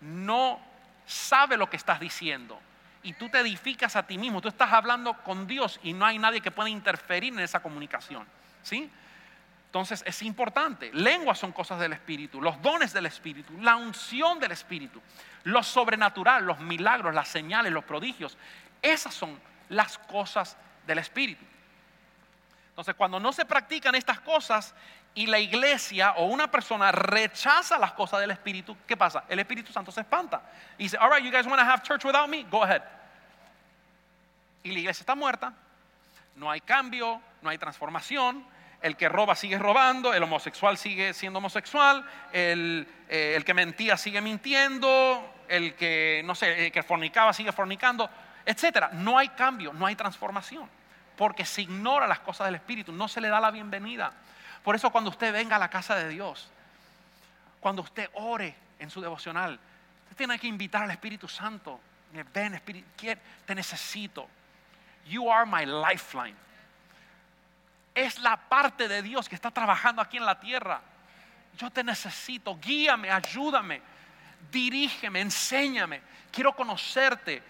A: no sabe lo que estás diciendo. Y tú te edificas a ti mismo. Tú estás hablando con Dios y no hay nadie que pueda interferir en esa comunicación. ¿Sí? Entonces es importante. Lenguas son cosas del Espíritu, los dones del Espíritu, la unción del Espíritu, lo sobrenatural, los milagros, las señales, los prodigios. Esas son las cosas del Espíritu. Entonces cuando no se practican estas cosas y la iglesia o una persona rechaza las cosas del Espíritu, ¿qué pasa? El Espíritu Santo se espanta. Y dice, all right, you guys want to have church without me? Go ahead. Y la iglesia está muerta, no hay cambio, no hay transformación, el que roba sigue robando, el homosexual sigue siendo homosexual, el, eh, el que mentía sigue mintiendo, el que, no sé, el que fornicaba sigue fornicando, etc. No hay cambio, no hay transformación, porque se ignora las cosas del Espíritu, no se le da la bienvenida. Por eso cuando usted venga a la casa de Dios, cuando usted ore en su devocional, tiene que invitar al Espíritu Santo. Ven, Espíritu, te necesito. You are my lifeline. Es la parte de Dios que está trabajando aquí en la tierra. Yo te necesito. Guíame, ayúdame, dirígeme, enséñame. Quiero conocerte.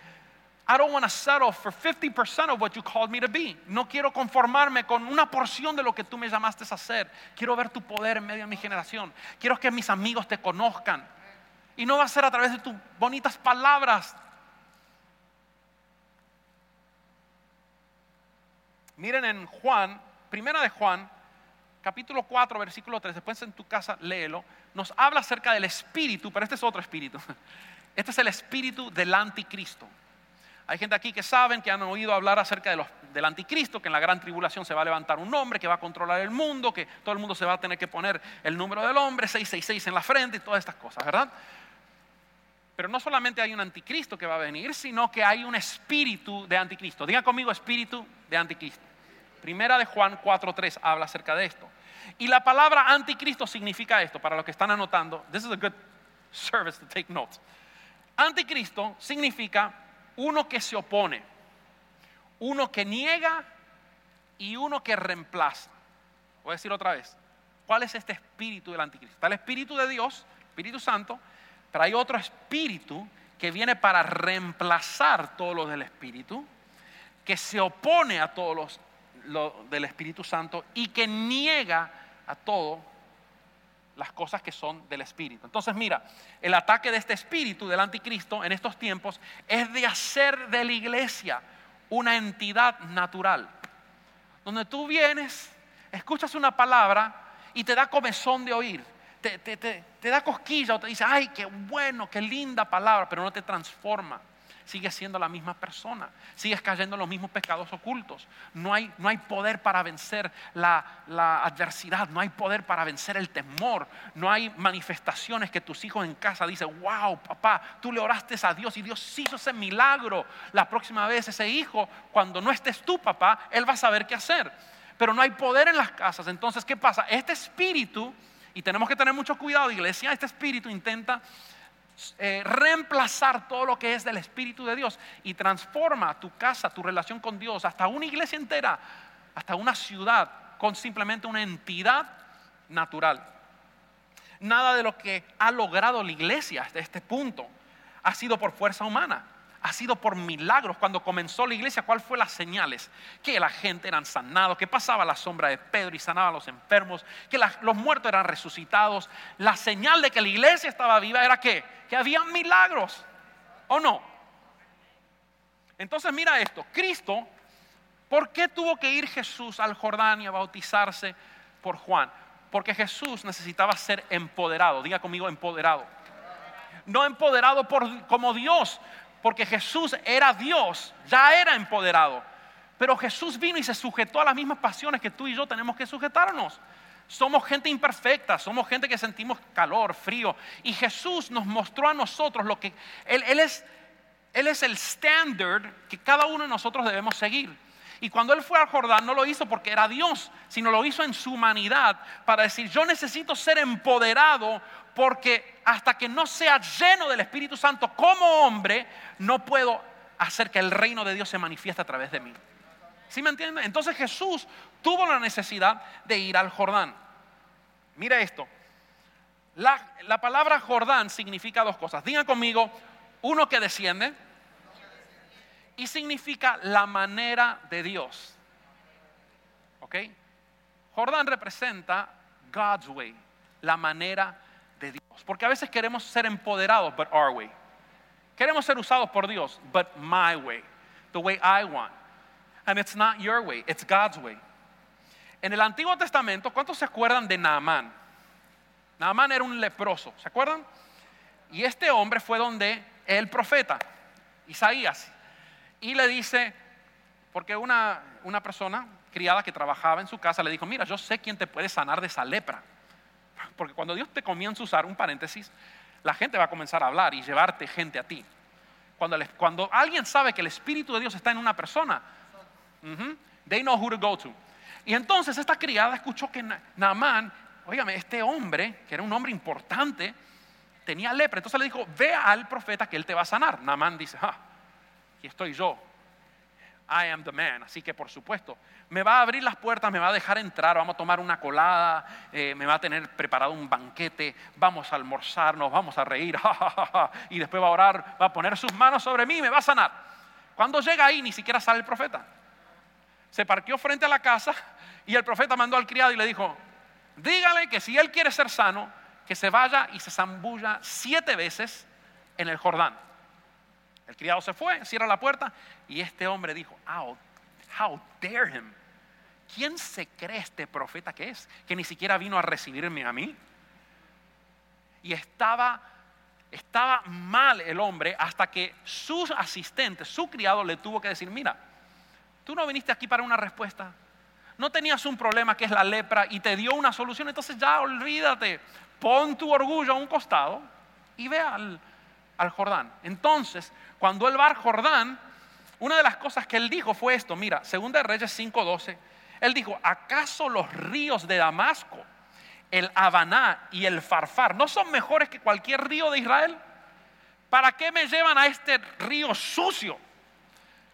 A: I don't want to settle for 50% of what you called me to be. No quiero conformarme con una porción de lo que tú me llamaste a hacer. Quiero ver tu poder en medio de mi generación. Quiero que mis amigos te conozcan. Y no va a ser a través de tus bonitas palabras. Miren en Juan, primera de Juan, capítulo 4, versículo 3, después en tu casa léelo, nos habla acerca del espíritu, pero este es otro espíritu. <laughs> Este es el espíritu del anticristo. Hay gente aquí que saben, que han oído hablar acerca del anticristo, que en la gran tribulación se va a levantar un hombre que va a controlar el mundo, que todo el mundo se va a tener que poner el número del hombre, 666 en la frente y todas estas cosas, ¿verdad? Pero no solamente hay un anticristo que va a venir, sino que hay un espíritu de anticristo. Diga conmigo espíritu de anticristo. Primera de Juan 4.3 habla acerca de esto. Y la palabra anticristo significa esto, para los que están anotando. This is a good service to take notes. Anticristo significa uno que se opone, uno que niega y uno que reemplaza. Voy a decir otra vez, ¿cuál es este espíritu del anticristo? Está el espíritu de Dios, Espíritu Santo, pero hay otro espíritu que viene para reemplazar todo lo del espíritu, que se opone a todos los del Espíritu Santo y que niega a todo las cosas que son del Espíritu. Entonces mira, el ataque de este Espíritu del Anticristo en estos tiempos es de hacer de la iglesia una entidad natural, donde tú vienes, escuchas una palabra y te da comezón de oír, te, te da cosquilla o te dice, ay, qué bueno, qué linda palabra, pero no te transforma sigues siendo la misma persona, sigues cayendo en los mismos pecados ocultos. No hay, no hay poder para vencer la, la, adversidad, no hay poder para vencer el temor, no hay manifestaciones que tus hijos en casa dicen, wow, papá, tú le oraste a Dios y Dios hizo ese milagro. La próxima vez ese hijo, cuando no estés tú, papá, él va a saber qué hacer. Pero no hay poder en las casas. Entonces, ¿qué pasa? Este espíritu, y tenemos que tener mucho cuidado, iglesia, este espíritu intenta eh, reemplazar todo lo que es del Espíritu de Dios y transforma tu casa, tu relación con Dios, hasta una iglesia entera, hasta una ciudad, con simplemente una entidad natural. Nada de lo que ha logrado la iglesia hasta este punto ha sido por fuerza humana ha sido por milagros. Cuando comenzó la iglesia, ¿cuál fue las señales? Que la gente eran sanados, que pasaba la sombra de Pedro y sanaba a los enfermos, que los muertos eran resucitados. La señal de que la iglesia estaba viva era que, que había milagros, ¿o no? Entonces mira esto, Cristo, ¿por qué tuvo que ir Jesús al Jordán y a bautizarse por Juan? Porque Jesús necesitaba ser empoderado, diga conmigo empoderado. No empoderado por, como Dios, porque Jesús era Dios, ya era empoderado. Pero Jesús vino y se sujetó a las mismas pasiones que tú y yo tenemos que sujetarnos. Somos gente imperfecta, somos gente que sentimos calor, frío. Y Jesús nos mostró a nosotros lo que Él, es, él es el estándar que cada uno de nosotros debemos seguir. Y cuando Él fue al Jordán no lo hizo porque era Dios, sino lo hizo en su humanidad para decir, yo necesito ser empoderado porque hasta que no sea lleno del Espíritu Santo como hombre, no puedo hacer que el reino de Dios se manifieste a través de mí. ¿Sí me entienden? Entonces Jesús tuvo la necesidad de ir al Jordán. Mira esto. La, la palabra Jordán significa dos cosas. Digan conmigo, uno que desciende y significa la manera de Dios. ¿Ok? Jordán representa God's way, la manera de Dios. Porque a veces queremos ser empoderados, but our way. Queremos ser usados por Dios, but my way, the way I want. And it's not your way, it's God's way. En el Antiguo Testamento, ¿cuántos se acuerdan de Naamán? Naamán era un leproso, ¿se acuerdan? Y este hombre fue donde el profeta, Isaías, y le dice, porque una, una persona criada que trabajaba en su casa le dijo, mira, yo sé quién te puede sanar de esa lepra. Porque cuando Dios te comienza a usar, un paréntesis, la gente va a comenzar a hablar y llevarte gente a ti. Cuando, cuando alguien sabe que el Espíritu de Dios está en una persona, they know who to go to. Y entonces esta criada escuchó que Naamán, oígame, este hombre, que era un hombre importante, tenía lepra. Entonces le dijo, ve al profeta que él te va a sanar. Naamán dice, ah, estoy yo. I am the man. Así que por supuesto, me va a abrir las puertas, me va a dejar entrar, vamos a tomar una colada, eh, me va a tener preparado un banquete, vamos a almorzarnos, vamos a reír, <laughs> y después va a orar, va a poner sus manos sobre mí y me va a sanar. Cuando llega ahí, ni siquiera sale el profeta. Se parqueó frente a la casa y el profeta mandó al criado y le dijo, dígale que si él quiere ser sano, que se vaya y se zambulla siete veces en el Jordán. El criado se fue, cierra la puerta y este hombre dijo, how, how dare him. ¿Quién se cree este profeta que es? Que ni siquiera vino a recibirme a mí. Y estaba, estaba mal el hombre hasta que su asistente, su criado, le tuvo que decir, mira, tú no viniste aquí para una respuesta. No tenías un problema que es la lepra y te dio una solución, entonces ya olvídate. Pon tu orgullo a un costado y ve al, al Jordán. Entonces, cuando él va al Jordán, una de las cosas que él dijo fue esto, mira, segunda de Reyes 5:12, él dijo, ¿acaso los ríos de Damasco, el Habaná y el Farfar no son mejores que cualquier río de Israel? ¿Para qué me llevan a este río sucio?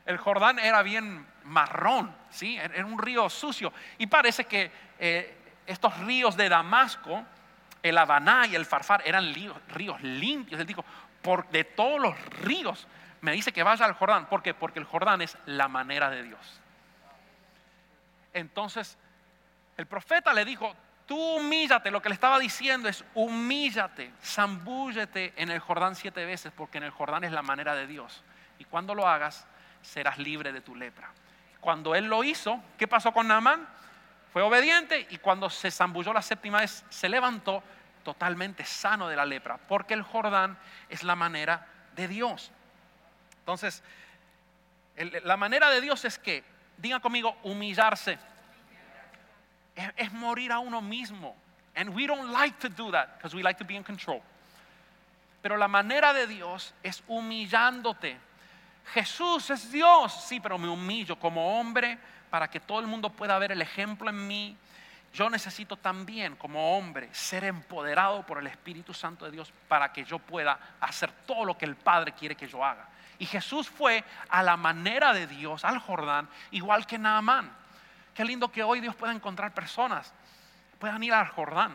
A: El Jordán era bien marrón, ¿sí? Era un río sucio. Y parece que eh, estos ríos de Damasco, el Habaná y el Farfar eran ríos, ríos limpios. Él dijo, por, de todos los ríos, me dice que vaya al Jordán. ¿Por qué? Porque el Jordán es la manera de Dios. Entonces, el profeta le dijo, tú humíllate, lo que le estaba diciendo es, humíllate, zambúllete en el Jordán siete veces, porque en el Jordán es la manera de Dios. Y cuando lo hagas, serás libre de tu lepra. Cuando él lo hizo, ¿qué pasó con Naamán? Fue obediente y cuando se zambulló la séptima vez, se levantó totalmente sano de la lepra, porque el Jordán es la manera de Dios. Entonces, la manera de Dios es que, diga conmigo, humillarse. Es, morir a uno mismo. And we don't like to do that because we like to be in control. Pero la manera de Dios es humillándote. Jesús es Dios, sí, pero me humillo como hombre para que todo el mundo pueda ver el ejemplo en mí yo necesito también como hombre ser empoderado por el Espíritu Santo de Dios para que yo pueda hacer todo lo que el Padre quiere que yo haga. Y Jesús fue a la manera de Dios, al Jordán, igual que Naamán. Qué lindo que hoy Dios pueda encontrar personas, puedan ir al Jordán,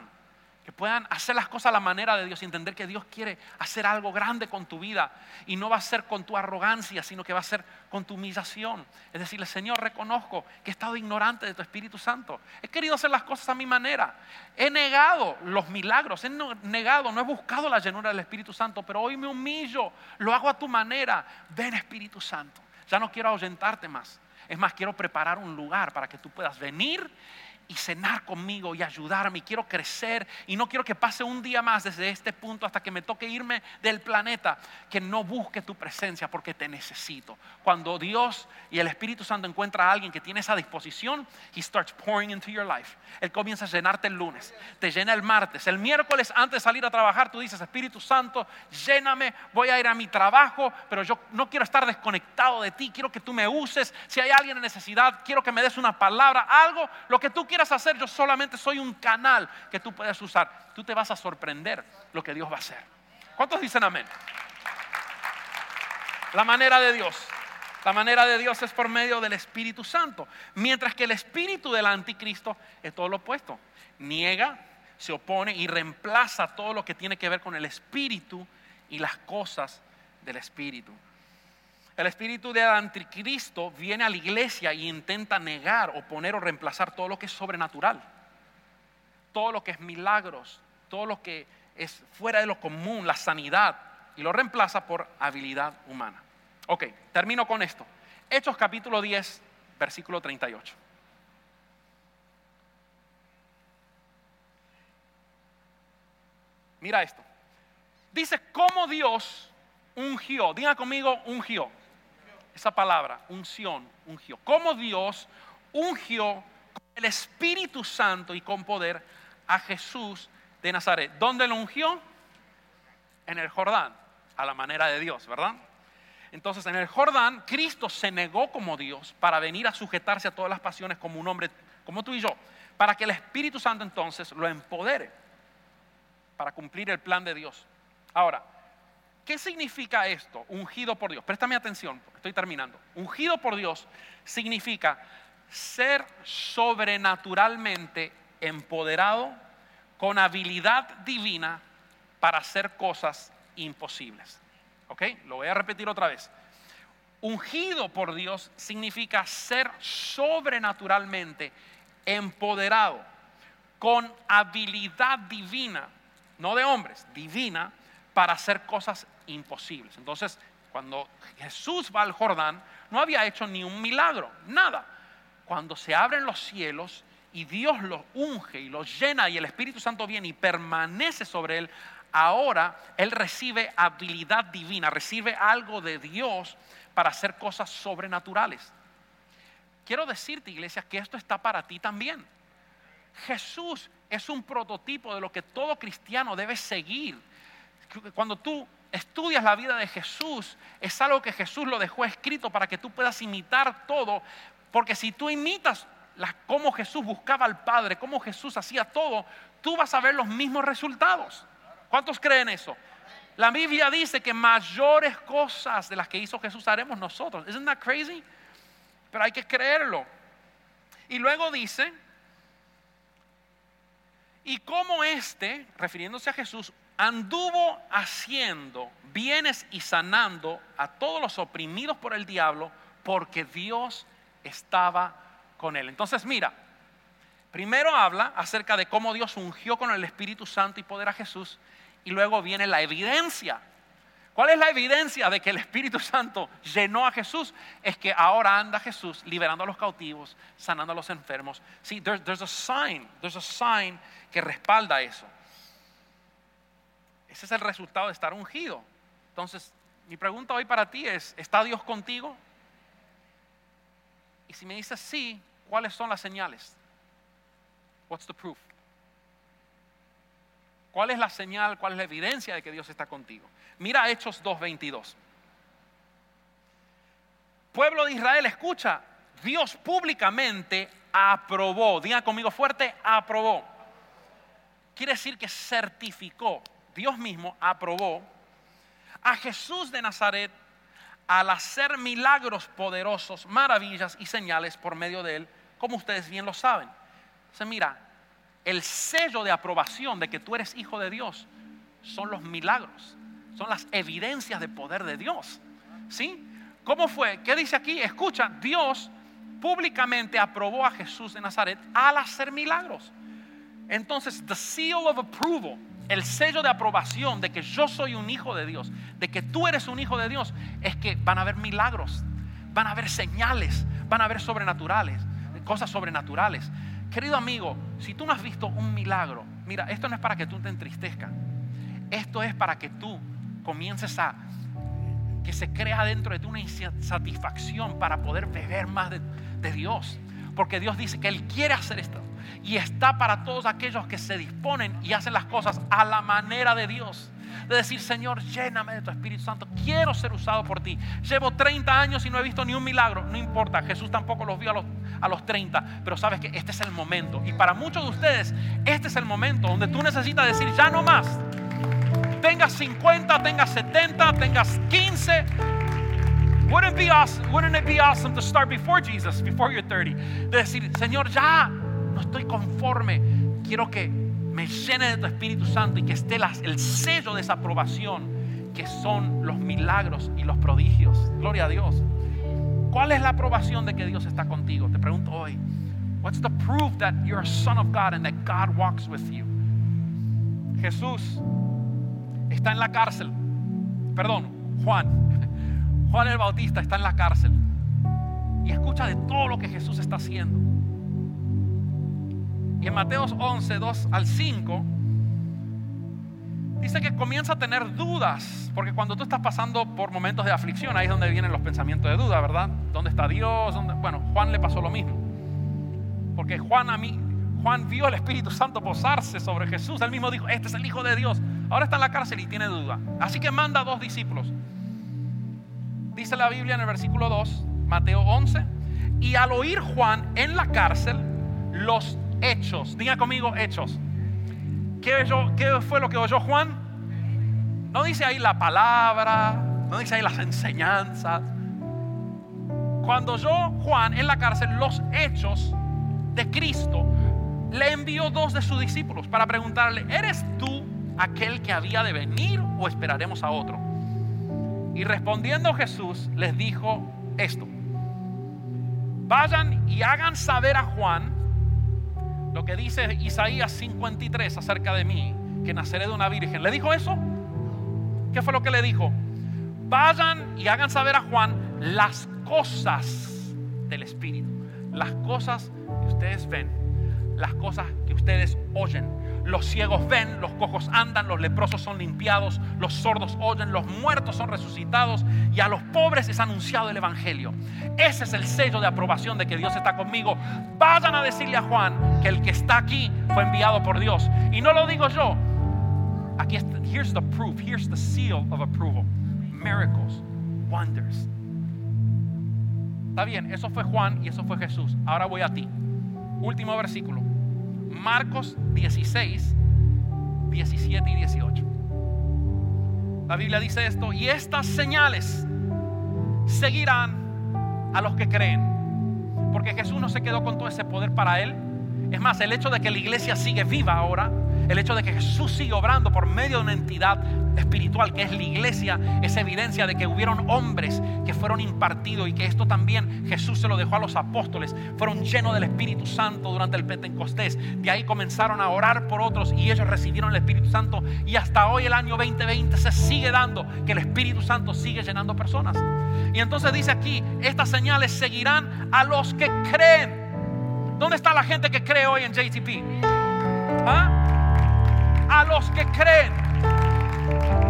A: que puedan hacer las cosas a la manera de Dios y entender que Dios quiere hacer algo grande con tu vida y no va a ser con tu arrogancia, sino que va a ser con tu humillación. Es decirle, Señor, reconozco que he estado ignorante de tu Espíritu Santo. He querido hacer las cosas a mi manera. He negado los milagros, he negado, no he buscado la llenura del Espíritu Santo, pero hoy me humillo, lo hago a tu manera. Ven Espíritu Santo. Ya no quiero ahuyentarte más. Es más, quiero preparar un lugar para que tú puedas venir y cenar conmigo y ayudarme. Quiero crecer y no quiero que pase un día más desde este punto hasta que me toque irme del planeta, que no busque tu presencia porque te necesito. Cuando Dios y el Espíritu Santo encuentra a alguien que tiene esa disposición, He starts pouring into your life. Él comienza a llenarte el lunes, te llena el martes, el miércoles antes de salir a trabajar, tú dices, Espíritu Santo, lléname, voy a ir a mi trabajo, pero yo no quiero estar desconectado de ti, quiero que tú me uses. Si hay alguien en necesidad, quiero que me des una palabra, algo, lo que tú quieras hacer, yo solamente soy un canal que tú puedes usar. Tú te vas a sorprender lo que Dios va a hacer. ¿Cuántos dicen amén? La manera de Dios. La manera de Dios es por medio del Espíritu Santo. Mientras que el espíritu del anticristo es todo lo opuesto. Niega, se opone y reemplaza todo lo que tiene que ver con el espíritu y las cosas del espíritu. El espíritu del anticristo viene a la iglesia y intenta negar, oponer o reemplazar todo lo que es sobrenatural, todo lo que es milagros, todo lo que es fuera de lo común, la sanidad, y lo reemplaza por habilidad humana. Ok, termino con esto. Hechos capítulo 10, versículo 38. Mira esto. Dice cómo Dios ungió, diga conmigo ungió esa palabra, unción, ungió. Cómo Dios ungió con el Espíritu Santo y con poder a Jesús de Nazaret. ¿Dónde lo ungió? En el Jordán, a la manera de Dios, ¿verdad? Entonces en el Jordán, Cristo se negó como Dios para venir a sujetarse a todas las pasiones como un hombre, como tú y yo, para que el Espíritu Santo entonces lo empodere para cumplir el plan de Dios. Ahora, ¿qué significa esto? Ungido por Dios. Préstame atención, porque estoy terminando. Ungido por Dios significa ser sobrenaturalmente empoderado con habilidad divina para hacer cosas imposibles. ¿Ok? Lo voy a repetir otra vez. Ungido por Dios significa ser sobrenaturalmente empoderado con habilidad divina, no de hombres, divina, para hacer cosas imposibles. Entonces, cuando Jesús va al Jordán, no había hecho ni un milagro, nada. Cuando se abren los cielos y Dios lo unge y lo llena y el Espíritu Santo viene y permanece sobre él, ahora él recibe habilidad divina, recibe algo de Dios para hacer cosas sobrenaturales. Quiero decirte, iglesia, que esto está para ti también. Jesús es un prototipo de lo que todo cristiano debe seguir. Cuando tú estudias la vida de Jesús, es algo que Jesús lo dejó escrito para que tú puedas imitar todo. Porque si tú imitas cómo Jesús buscaba al Padre, cómo Jesús hacía todo, tú vas a ver los mismos resultados. ¿Cuántos creen eso? La Biblia dice que mayores cosas de las que hizo Jesús haremos nosotros. ¿Isn't that crazy? pero hay que creerlo. Y luego dice, y como este, refiriéndose a Jesús, anduvo haciendo bienes y sanando a todos los oprimidos por el diablo, porque Dios estaba con él. Entonces, mira, primero habla acerca de cómo Dios ungió con el Espíritu Santo y poder a Jesús, y luego viene la evidencia ¿Cuál es la evidencia de que el Espíritu Santo llenó a Jesús? Es que ahora anda Jesús liberando a los cautivos, sanando a los enfermos. Sí, there's a sign, there's a sign que respalda eso. Ese es el resultado de estar ungido. Entonces, mi pregunta hoy para ti es, ¿está Dios contigo? Y si me dices sí, ¿cuáles son las señales? What's the proof? ¿Cuál es la señal, cuál es la evidencia de que Dios está contigo? Mira Hechos 2.22. Pueblo de Israel, escucha, Dios públicamente aprobó, diga conmigo fuerte, aprobó. Quiere decir que certificó, Dios mismo aprobó a Jesús de Nazaret al hacer milagros poderosos, maravillas y señales por medio de él, como ustedes bien lo saben. Se mira, el sello de aprobación de que tú eres hijo de Dios son los milagros son las evidencias de poder de Dios. ¿Sí? ¿Cómo fue? ¿Qué dice aquí? Escucha, Dios públicamente aprobó a Jesús de Nazaret al hacer milagros. Entonces, the seal of approval, el sello de aprobación de que yo soy un hijo de Dios, de que tú eres un hijo de Dios, es que van a haber milagros, van a haber señales, van a haber sobrenaturales, cosas sobrenaturales. Querido amigo, si tú no has visto un milagro, mira, esto no es para que tú te entristezcas, esto es para que tú comiences a que se crea dentro de ti una insatisfacción para poder beber más de, de Dios. Porque Dios dice que Él quiere hacer esto. Y está para todos aquellos que se disponen y hacen las cosas a la manera de Dios de decir, Señor, lléname de tu Espíritu Santo, quiero ser usado por ti. Llevo 30 años y no he visto ni un milagro, no importa, Jesús tampoco los vio a los, a los 30, pero sabes que este es el momento. Y para muchos de ustedes, este es el momento donde tú necesitas decir, ya no más tengas 50, tengas 70, tengas 15. Wouldn't, be awesome, wouldn't it be awesome to start before Jesus, before you're 30? De decir, Señor, ya no estoy conforme. Quiero que me llene de tu Espíritu Santo y que esté el sello de esa aprobación que son los milagros y los prodigios. Gloria a Dios. ¿Cuál es la aprobación de que Dios está contigo? Te pregunto hoy. What's the proof that you're a son of God and that God walks with you? Jesús está en la cárcel. Perdón, Juan. Juan el Bautista está en la cárcel. Y escucha de todo lo que Jesús está haciendo. En Mateos 11, 2 al 5, dice que comienza a tener dudas. Porque cuando tú estás pasando por momentos de aflicción, ahí es donde vienen los pensamientos de duda, ¿verdad? ¿Dónde está Dios? Bueno, Juan le pasó lo mismo. Porque Juan a mí, Juan vio el Espíritu Santo posarse sobre Jesús. Él mismo dijo, este es el Hijo de Dios. Ahora está en la cárcel y tiene duda. Así que manda a dos discípulos. Dice la Biblia en el versículo 2, Mateo 11. Y al oír Juan en la cárcel los hechos, diga conmigo hechos. ¿Qué, ¿Qué fue lo que oyó Juan? No dice ahí la palabra, no dice ahí las enseñanzas. Cuando yo, Juan, en la cárcel, los hechos de Cristo, le envió dos de sus discípulos para preguntarle, ¿eres tú aquel que había de venir o esperaremos a otro? Y respondiendo Jesús les dijo esto, vayan y hagan saber a Juan lo que dice Isaías 53 acerca de mí, que naceré de una virgen. ¿Le dijo eso? ¿Qué fue lo que le dijo? Vayan y hagan saber a Juan las cosas del Espíritu, las cosas que ustedes ven, las cosas que ustedes oyen. Los ciegos ven, los cojos andan, los leprosos son limpiados, los sordos oyen, los muertos son resucitados y a los pobres es anunciado el Evangelio. Ese es el sello de aprobación de que Dios está conmigo. Vayan a decirle a Juan que el que está aquí fue enviado por Dios. Y no lo digo yo. Aquí está, here's the proof, here's the seal of approval. Miracles, wonders. Está bien, eso fue Juan y eso fue Jesús. Ahora voy a ti. Último versículo. Marcos 16, 17 y 18. La Biblia dice esto, y estas señales seguirán a los que creen. Porque Jesús no se quedó con todo ese poder para él. Es más, el hecho de que la iglesia sigue viva ahora el hecho de que Jesús sigue obrando por medio de una entidad espiritual que es la iglesia es evidencia de que hubieron hombres que fueron impartidos y que esto también Jesús se lo dejó a los apóstoles. Fueron llenos del Espíritu Santo durante el Pentecostés. De ahí comenzaron a orar por otros y ellos recibieron el Espíritu Santo. Y hasta hoy, el año 2020, se sigue dando que el Espíritu Santo sigue llenando personas. Y entonces dice aquí, estas señales seguirán a los que creen. ¿Dónde está la gente que cree hoy en JTP? ¿Ah? A los que creen.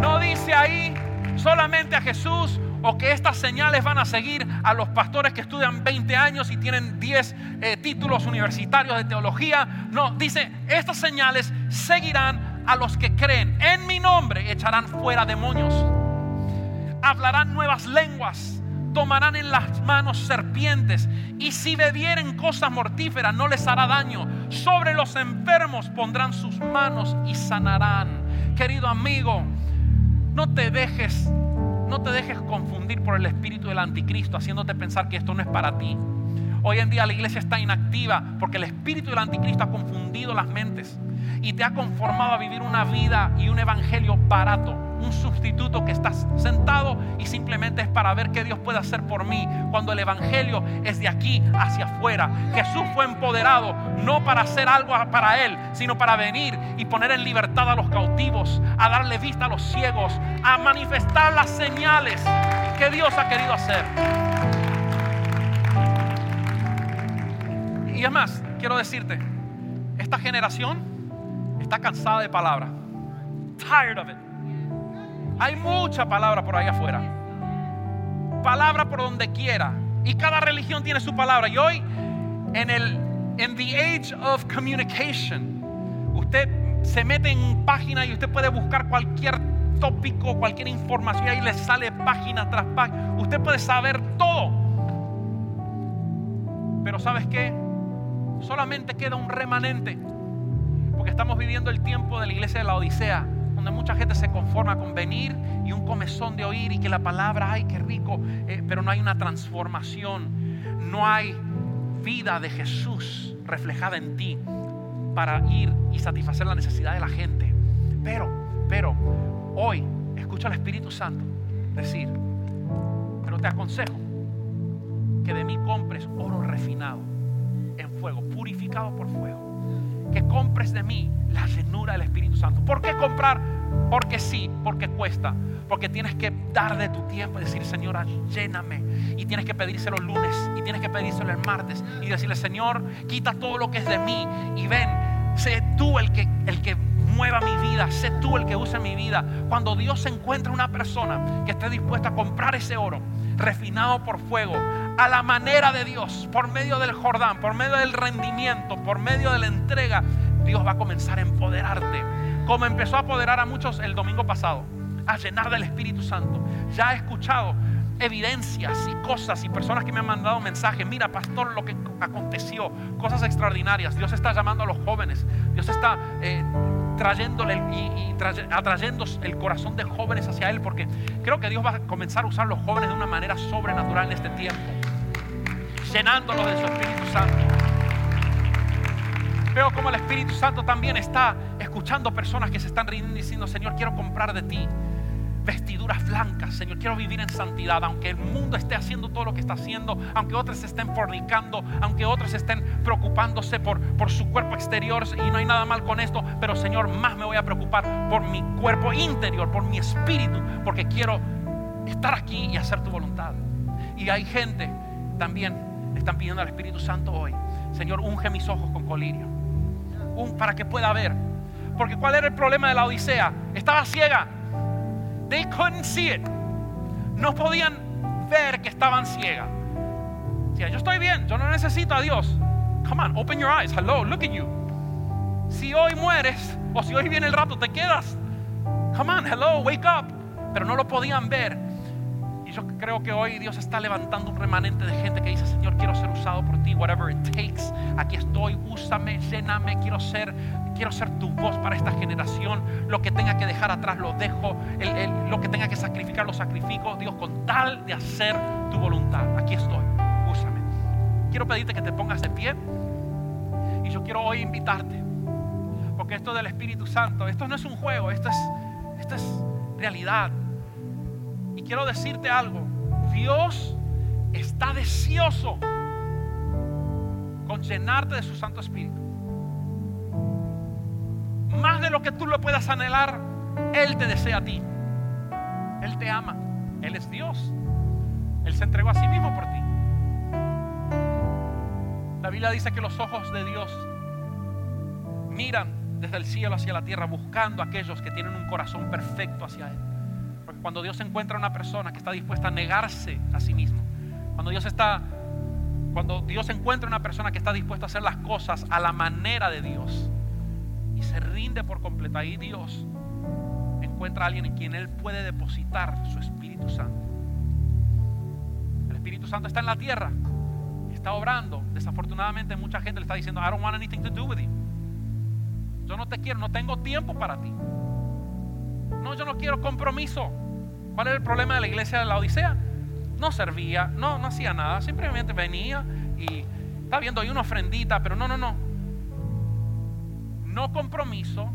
A: No dice ahí solamente a Jesús o que estas señales van a seguir a los pastores que estudian 20 años y tienen 10 eh, títulos universitarios de teología. No, dice, estas señales seguirán a los que creen. En mi nombre echarán fuera demonios. Hablarán nuevas lenguas tomarán en las manos serpientes y si bebieren cosas mortíferas no les hará daño. Sobre los enfermos pondrán sus manos y sanarán. Querido amigo, no te dejes, no te dejes confundir por el espíritu del anticristo haciéndote pensar que esto no es para ti. Hoy en día la iglesia está inactiva porque el espíritu del anticristo ha confundido las mentes y te ha conformado a vivir una vida y un evangelio barato, un sustituto que estás sentado y simplemente es para ver qué Dios puede hacer por mí, cuando el evangelio es de aquí hacia afuera. Jesús fue empoderado no para hacer algo para Él, sino para venir y poner en libertad a los cautivos, a darle vista a los ciegos, a manifestar las señales que Dios ha querido hacer. Y es más, quiero decirte, esta generación está cansada de palabra. Tired of it. Hay mucha palabra por ahí afuera. Palabra por donde quiera. Y cada religión tiene su palabra. Y hoy, en el en the age of communication, usted se mete en página y usted puede buscar cualquier tópico, cualquier información y ahí le sale página tras página. Usted puede saber todo. Pero ¿sabes qué? Solamente queda un remanente estamos viviendo el tiempo de la iglesia de la Odisea, donde mucha gente se conforma con venir y un comezón de oír y que la palabra, ay, qué rico, eh, pero no hay una transformación, no hay vida de Jesús reflejada en ti para ir y satisfacer la necesidad de la gente. Pero, pero, hoy escucha al Espíritu Santo decir, pero te aconsejo que de mí compres oro refinado en fuego, purificado por fuego que compres de mí la llenura del Espíritu Santo. ¿Por qué comprar? Porque sí, porque cuesta. Porque tienes que dar de tu tiempo y decir, Señor, lléname. Y tienes que pedírselo el lunes y tienes que pedírselo el martes y decirle, Señor, quita todo lo que es de mí y ven, sé tú el que, el que mueva mi vida, sé tú el que usa mi vida. Cuando Dios encuentra una persona que esté dispuesta a comprar ese oro refinado por fuego, a la manera de Dios, por medio del Jordán, por medio del rendimiento, por medio de la entrega, Dios va a comenzar a empoderarte. Como empezó a apoderar a muchos el domingo pasado, a llenar del Espíritu Santo. Ya he escuchado evidencias y cosas y personas que me han mandado mensajes. Mira, pastor, lo que aconteció, cosas extraordinarias. Dios está llamando a los jóvenes. Dios está eh, trayéndole y, atrayendo el corazón de jóvenes hacia Él, porque creo que Dios va a comenzar a usar a los jóvenes de una manera sobrenatural en este tiempo, llenándolos de su Espíritu Santo. Veo como el Espíritu Santo también está escuchando personas que se están riendo diciendo, Señor, quiero comprar de ti vestiduras blancas, Señor. Quiero vivir en santidad, aunque el mundo esté haciendo todo lo que está haciendo, aunque otros estén fornicando, aunque otros estén preocupándose por, por su cuerpo exterior y no hay nada mal con esto, pero Señor, más me voy a preocupar por mi cuerpo interior, por mi espíritu, porque quiero estar aquí y hacer tu voluntad. Y hay gente también, están pidiendo al Espíritu Santo hoy, Señor, unge mis ojos con colirio, un, para que pueda ver. Porque ¿cuál era el problema de la Odisea? Estaba ciega. They couldn't see it. No podían ver que estaban ciegas. Si yo estoy bien, yo no necesito a Dios. Come on, open your eyes. Hello, look at you. Si hoy mueres o si hoy viene el rato, te quedas. Come on, hello, wake up. Pero no lo podían ver yo creo que hoy Dios está levantando un remanente de gente que dice, Señor, quiero ser usado por ti, whatever it takes. Aquí estoy, úsame, lléname, quiero ser, quiero ser tu voz para esta generación. Lo que tenga que dejar atrás lo dejo, lo que tenga que sacrificar lo sacrifico. Dios, con tal de hacer tu voluntad, aquí estoy, úsame. Quiero pedirte que te pongas de pie y yo quiero hoy invitarte, porque esto del Espíritu Santo, esto no es un juego, esto es, esto es realidad. Quiero decirte algo, Dios está deseoso con llenarte de su Santo Espíritu. Más de lo que tú lo puedas anhelar, Él te desea a ti. Él te ama. Él es Dios. Él se entregó a sí mismo por ti. La Biblia dice que los ojos de Dios miran desde el cielo hacia la tierra buscando a aquellos que tienen un corazón perfecto hacia Él cuando Dios encuentra una persona que está dispuesta a negarse a sí mismo, cuando Dios está, cuando Dios encuentra una persona que está dispuesta a hacer las cosas a la manera de Dios y se rinde por completo, ahí Dios encuentra a alguien en quien Él puede depositar su Espíritu Santo. El Espíritu Santo está en la tierra, está obrando. Desafortunadamente mucha gente le está diciendo, I don't want anything to do with you. Yo no te quiero, no tengo tiempo para ti. No, yo no quiero compromiso. ¿Cuál era el problema de la iglesia de la Odisea? No servía, no, no hacía nada, simplemente venía y está viendo ahí una ofrendita, pero no, no, no. No compromiso,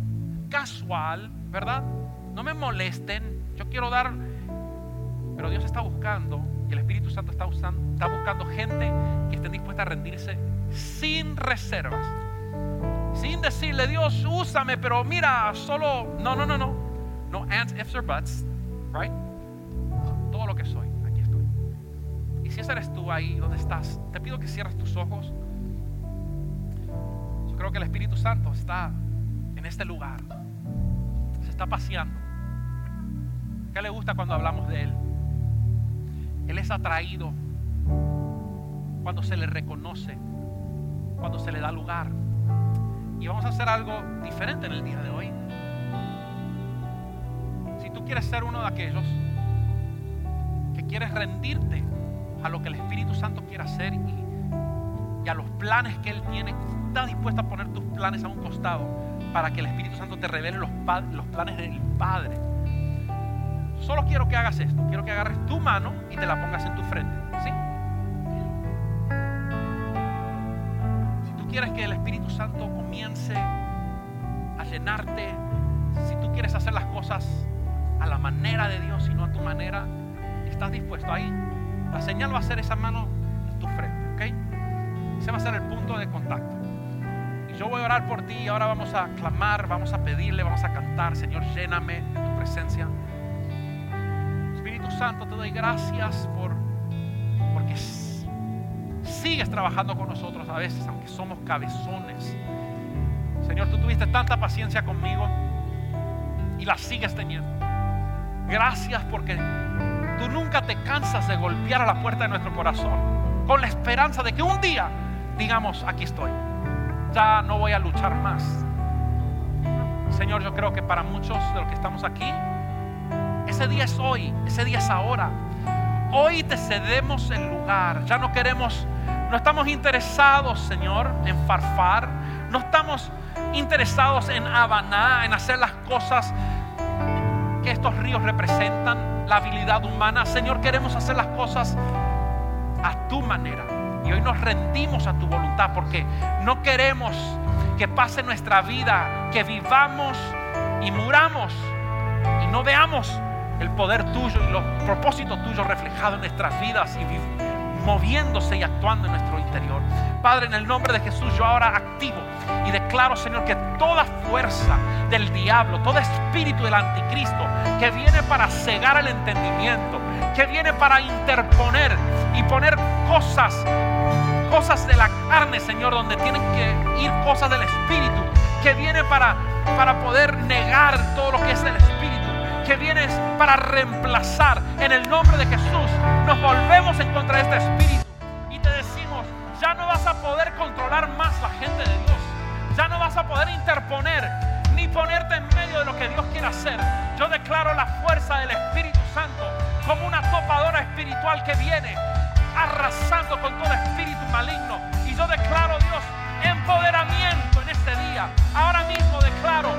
A: casual, ¿verdad? No me molesten, yo quiero dar, pero Dios está buscando y el Espíritu Santo está, está buscando gente que esté dispuesta a rendirse sin reservas, sin decirle Dios, úsame, pero mira, solo, no, no, no, no, no ands, ifs or buts, right? todo lo que soy, aquí estoy. Y si ese eres tú ahí donde estás, te pido que cierres tus ojos. Yo creo que el Espíritu Santo está en este lugar, se está paseando. ¿Qué le gusta cuando hablamos de Él? Él es atraído cuando se le reconoce, cuando se le da lugar. Y vamos a hacer algo diferente en el día de hoy. Tú quieres ser uno de aquellos quieres rendirte a lo que el Espíritu Santo quiere hacer y, a los planes que Él tiene, estás dispuesto a poner tus planes a un costado para que el Espíritu Santo te revele los, los planes del Padre. Solo quiero que hagas esto, quiero que agarres tu mano y te la pongas en tu frente. ¿sí? Si tú quieres que el Espíritu Santo comience a llenarte, si tú quieres hacer las cosas a la manera de Dios y no a tu manera, ¿Estás dispuesto ahí? La señal va a ser esa mano en tu frente, ¿ok? Ese va a ser el punto de contacto. Y yo voy a orar por ti ahora vamos a clamar, vamos a pedirle, vamos a cantar, Señor, lléname de tu presencia. Espíritu Santo, te doy gracias por porque sigues trabajando con nosotros a veces, aunque somos cabezones. Señor, tú tuviste tanta paciencia conmigo y la sigues teniendo. Gracias porque tú nunca te cansas de golpear a la puerta de nuestro corazón con la esperanza de que un día digamos, aquí estoy, ya no voy a luchar más. Señor, yo creo que para muchos de los que estamos aquí, ese día es hoy, ese día es ahora. hoy te cedemos el lugar. Ya no queremos, no estamos interesados, Señor, en farfar. No estamos interesados en abanar, en hacer las cosas estos ríos representan, la habilidad humana. Señor, queremos hacer las cosas a tu manera. Y hoy nos rendimos a tu voluntad porque no queremos que pase nuestra vida, que vivamos y muramos y no veamos el poder tuyo y los propósitos tuyos reflejados en nuestras vidas y moviéndose y actuando en nuestro interior. Padre, en el nombre de Jesús yo ahora activo y declaro, Señor, que toda fuerza del diablo, todo espíritu del anticristo que viene para cegar el entendimiento, que viene para interponer y poner cosas, cosas de la carne, Señor, donde tienen que ir cosas del espíritu, que viene para, para poder negar todo lo que es del espíritu que vienes para reemplazar. En el nombre de Jesús nos volvemos en contra de este espíritu y te decimos, ya no vas a poder controlar más la gente de Dios. Ya no vas a poder interponer ni ponerte en medio de lo que Dios quiere hacer. Yo declaro la fuerza del Espíritu Santo como una topadora espiritual que viene arrasando con todo espíritu maligno. Y yo declaro, Dios, empoderamiento en este día. Ahora mismo declaro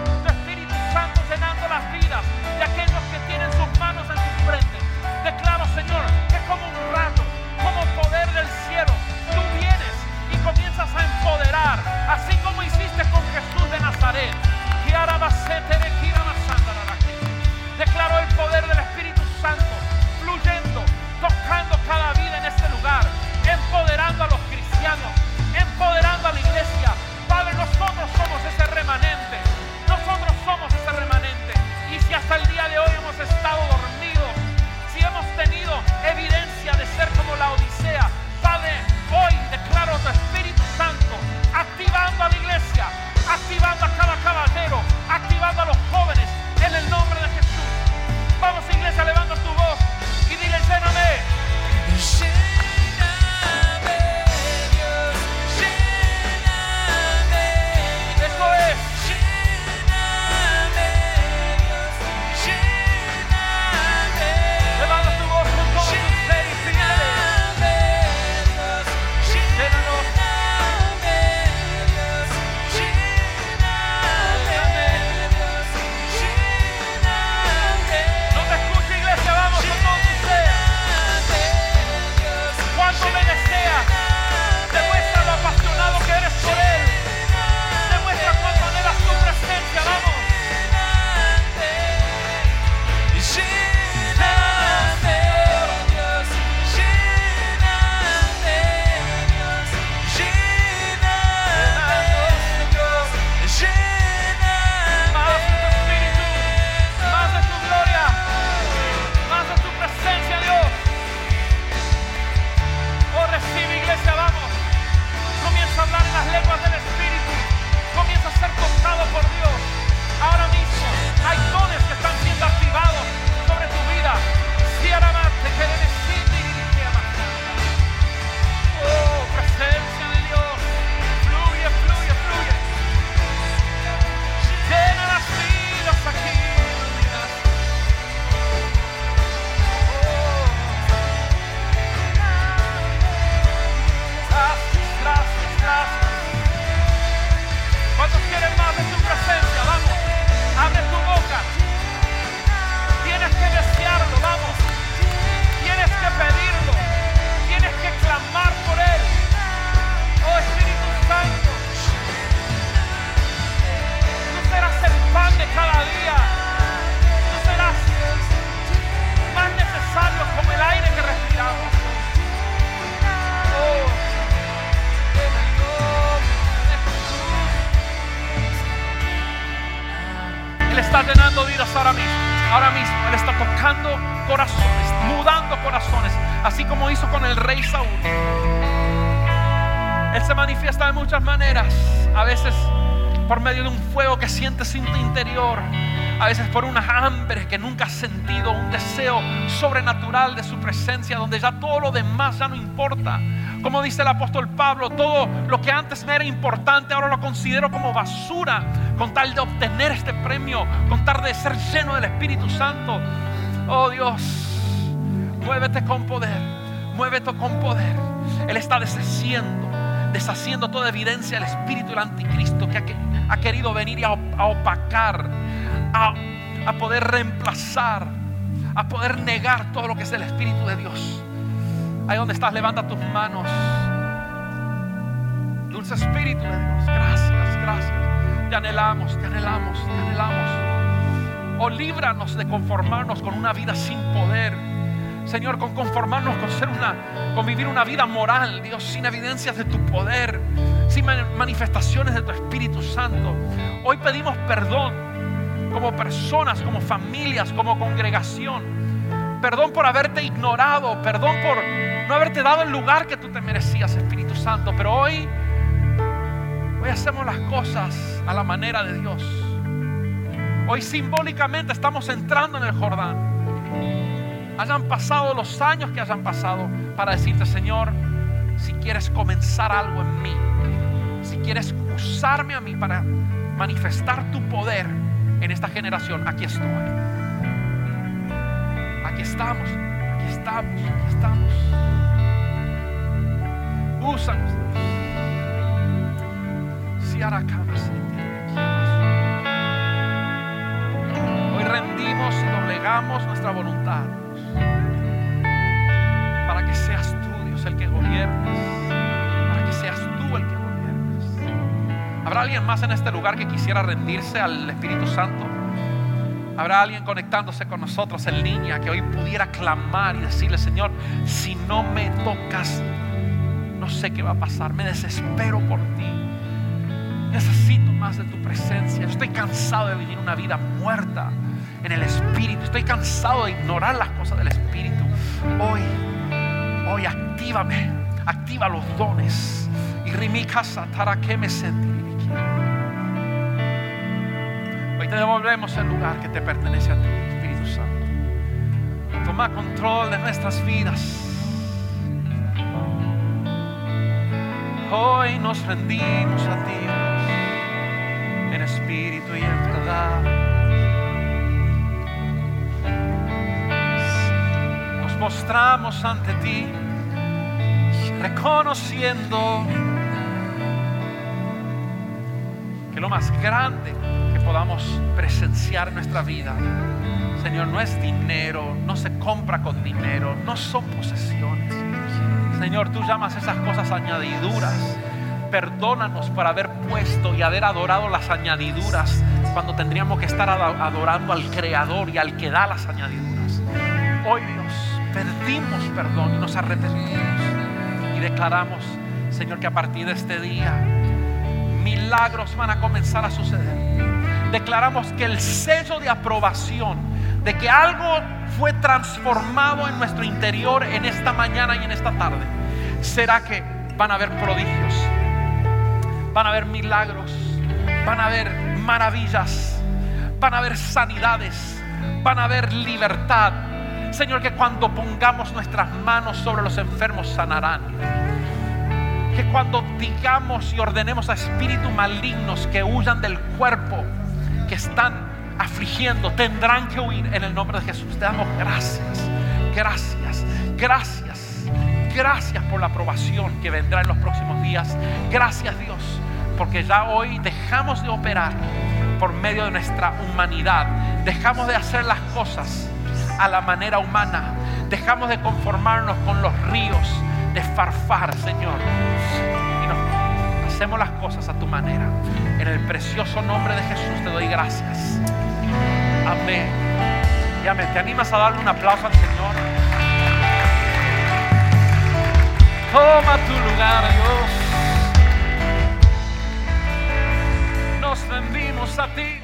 A: Declaro el poder del Espíritu Santo fluyendo, tocando cada vida en este lugar, empoderando a los cristianos, empoderando a la iglesia. Padre, nosotros somos ese remanente. Nosotros somos ese remanente. Y si hasta el día de hoy hemos estado dormidos, si hemos tenido evidencia de ser como la Odisea, por una hambre que nunca has sentido. Un deseo sobrenatural de su presencia. Donde ya todo lo demás ya no importa. Como dice el apóstol Pablo, todo lo que antes me era importante ahora lo considero como basura con tal de obtener este premio, con tal de ser lleno del Espíritu Santo. Oh Dios, Muévete con poder, muévete con poder. Él está deshaciendo, deshaciendo toda evidencia del espíritu del anticristo que ha, querido venir a, a opacar, a poder reemplazar, a poder negar todo lo que es el espíritu de Dios. Ahí donde estás, levanta tus manos. Dulce Espíritu de Dios, gracias, gracias. Te anhelamos, te anhelamos, te anhelamos. O líbranos de conformarnos con una vida sin poder. Señor, con conformarnos con ser una, con vivir una vida moral, Dios, sin evidencias de tu poder, sin manifestaciones de tu Espíritu Santo. Hoy pedimos perdón como personas, como familias, como congregación. Perdón por haberte ignorado, perdón por no haberte dado el lugar que tú te merecías, Espíritu Santo. Pero hoy, hoy hacemos las cosas a la manera de Dios. Hoy simbólicamente estamos entrando en el Jordán. Hayan pasado los años que hayan pasado para decirte, Señor, si quieres comenzar algo en mí, si quieres usarme a mí para manifestar tu poder en esta generación, aquí estoy. Aquí estamos, aquí estamos, aquí estamos. Úsanos. Si hará Hoy rendimos y doblegamos nuestra voluntad para que seas tú, Dios, el que gobiernes, ¿Habrá alguien más en este lugar que quisiera rendirse al Espíritu Santo? Habrá alguien conectándose con nosotros en línea que hoy pudiera clamar y decirle, Señor, si no me tocas, no sé qué va a pasar, me desespero por ti. Necesito más de tu presencia. Estoy cansado de vivir una vida muerta en el Espíritu. Estoy cansado de ignorar las cosas del Espíritu. Hoy, hoy actívame, activa los dones. Y rimi casa para que me sentir. Hoy te devolvemos el lugar que te pertenece a ti, Espíritu Santo. Toma control de nuestras vidas. Hoy nos rendimos a ti, en espíritu y en verdad. Nos mostramos ante ti, reconociendo que lo más grande podamos presenciar en nuestra vida, Señor, no es dinero, no se compra con dinero, no son posesiones. Señor, tú llamas esas cosas añadiduras. Perdónanos por haber puesto y haber adorado las añadiduras cuando tendríamos que estar adorando al Creador y al que da las añadiduras. Hoy Dios, pedimos perdón y nos arrepentimos y declaramos, Señor, que a partir de este día milagros van a comenzar a suceder. Declaramos que el sello de aprobación de que algo fue transformado en nuestro interior en esta mañana y en esta tarde, será que van a haber prodigios, van a haber milagros, van a haber maravillas, van a haber sanidades, van a haber libertad. Señor, que cuando pongamos nuestras manos sobre los enfermos sanarán. Que cuando digamos y ordenemos a espíritus malignos que huyan del cuerpo, que están afligiendo, tendrán que huir en el nombre de Jesús. Te damos gracias, gracias, gracias, gracias por la aprobación que vendrá en los próximos días. Gracias Dios, porque ya hoy dejamos de operar por medio de nuestra humanidad. Dejamos de hacer las cosas a la manera humana. Dejamos de conformarnos con los ríos de farfar, Señor. Hacemos las cosas a tu manera. En el precioso nombre de Jesús te doy gracias. Amén. Y amén. ¿Te animas a darle un aplauso al Señor? Toma tu lugar, Dios. Nos rendimos a ti.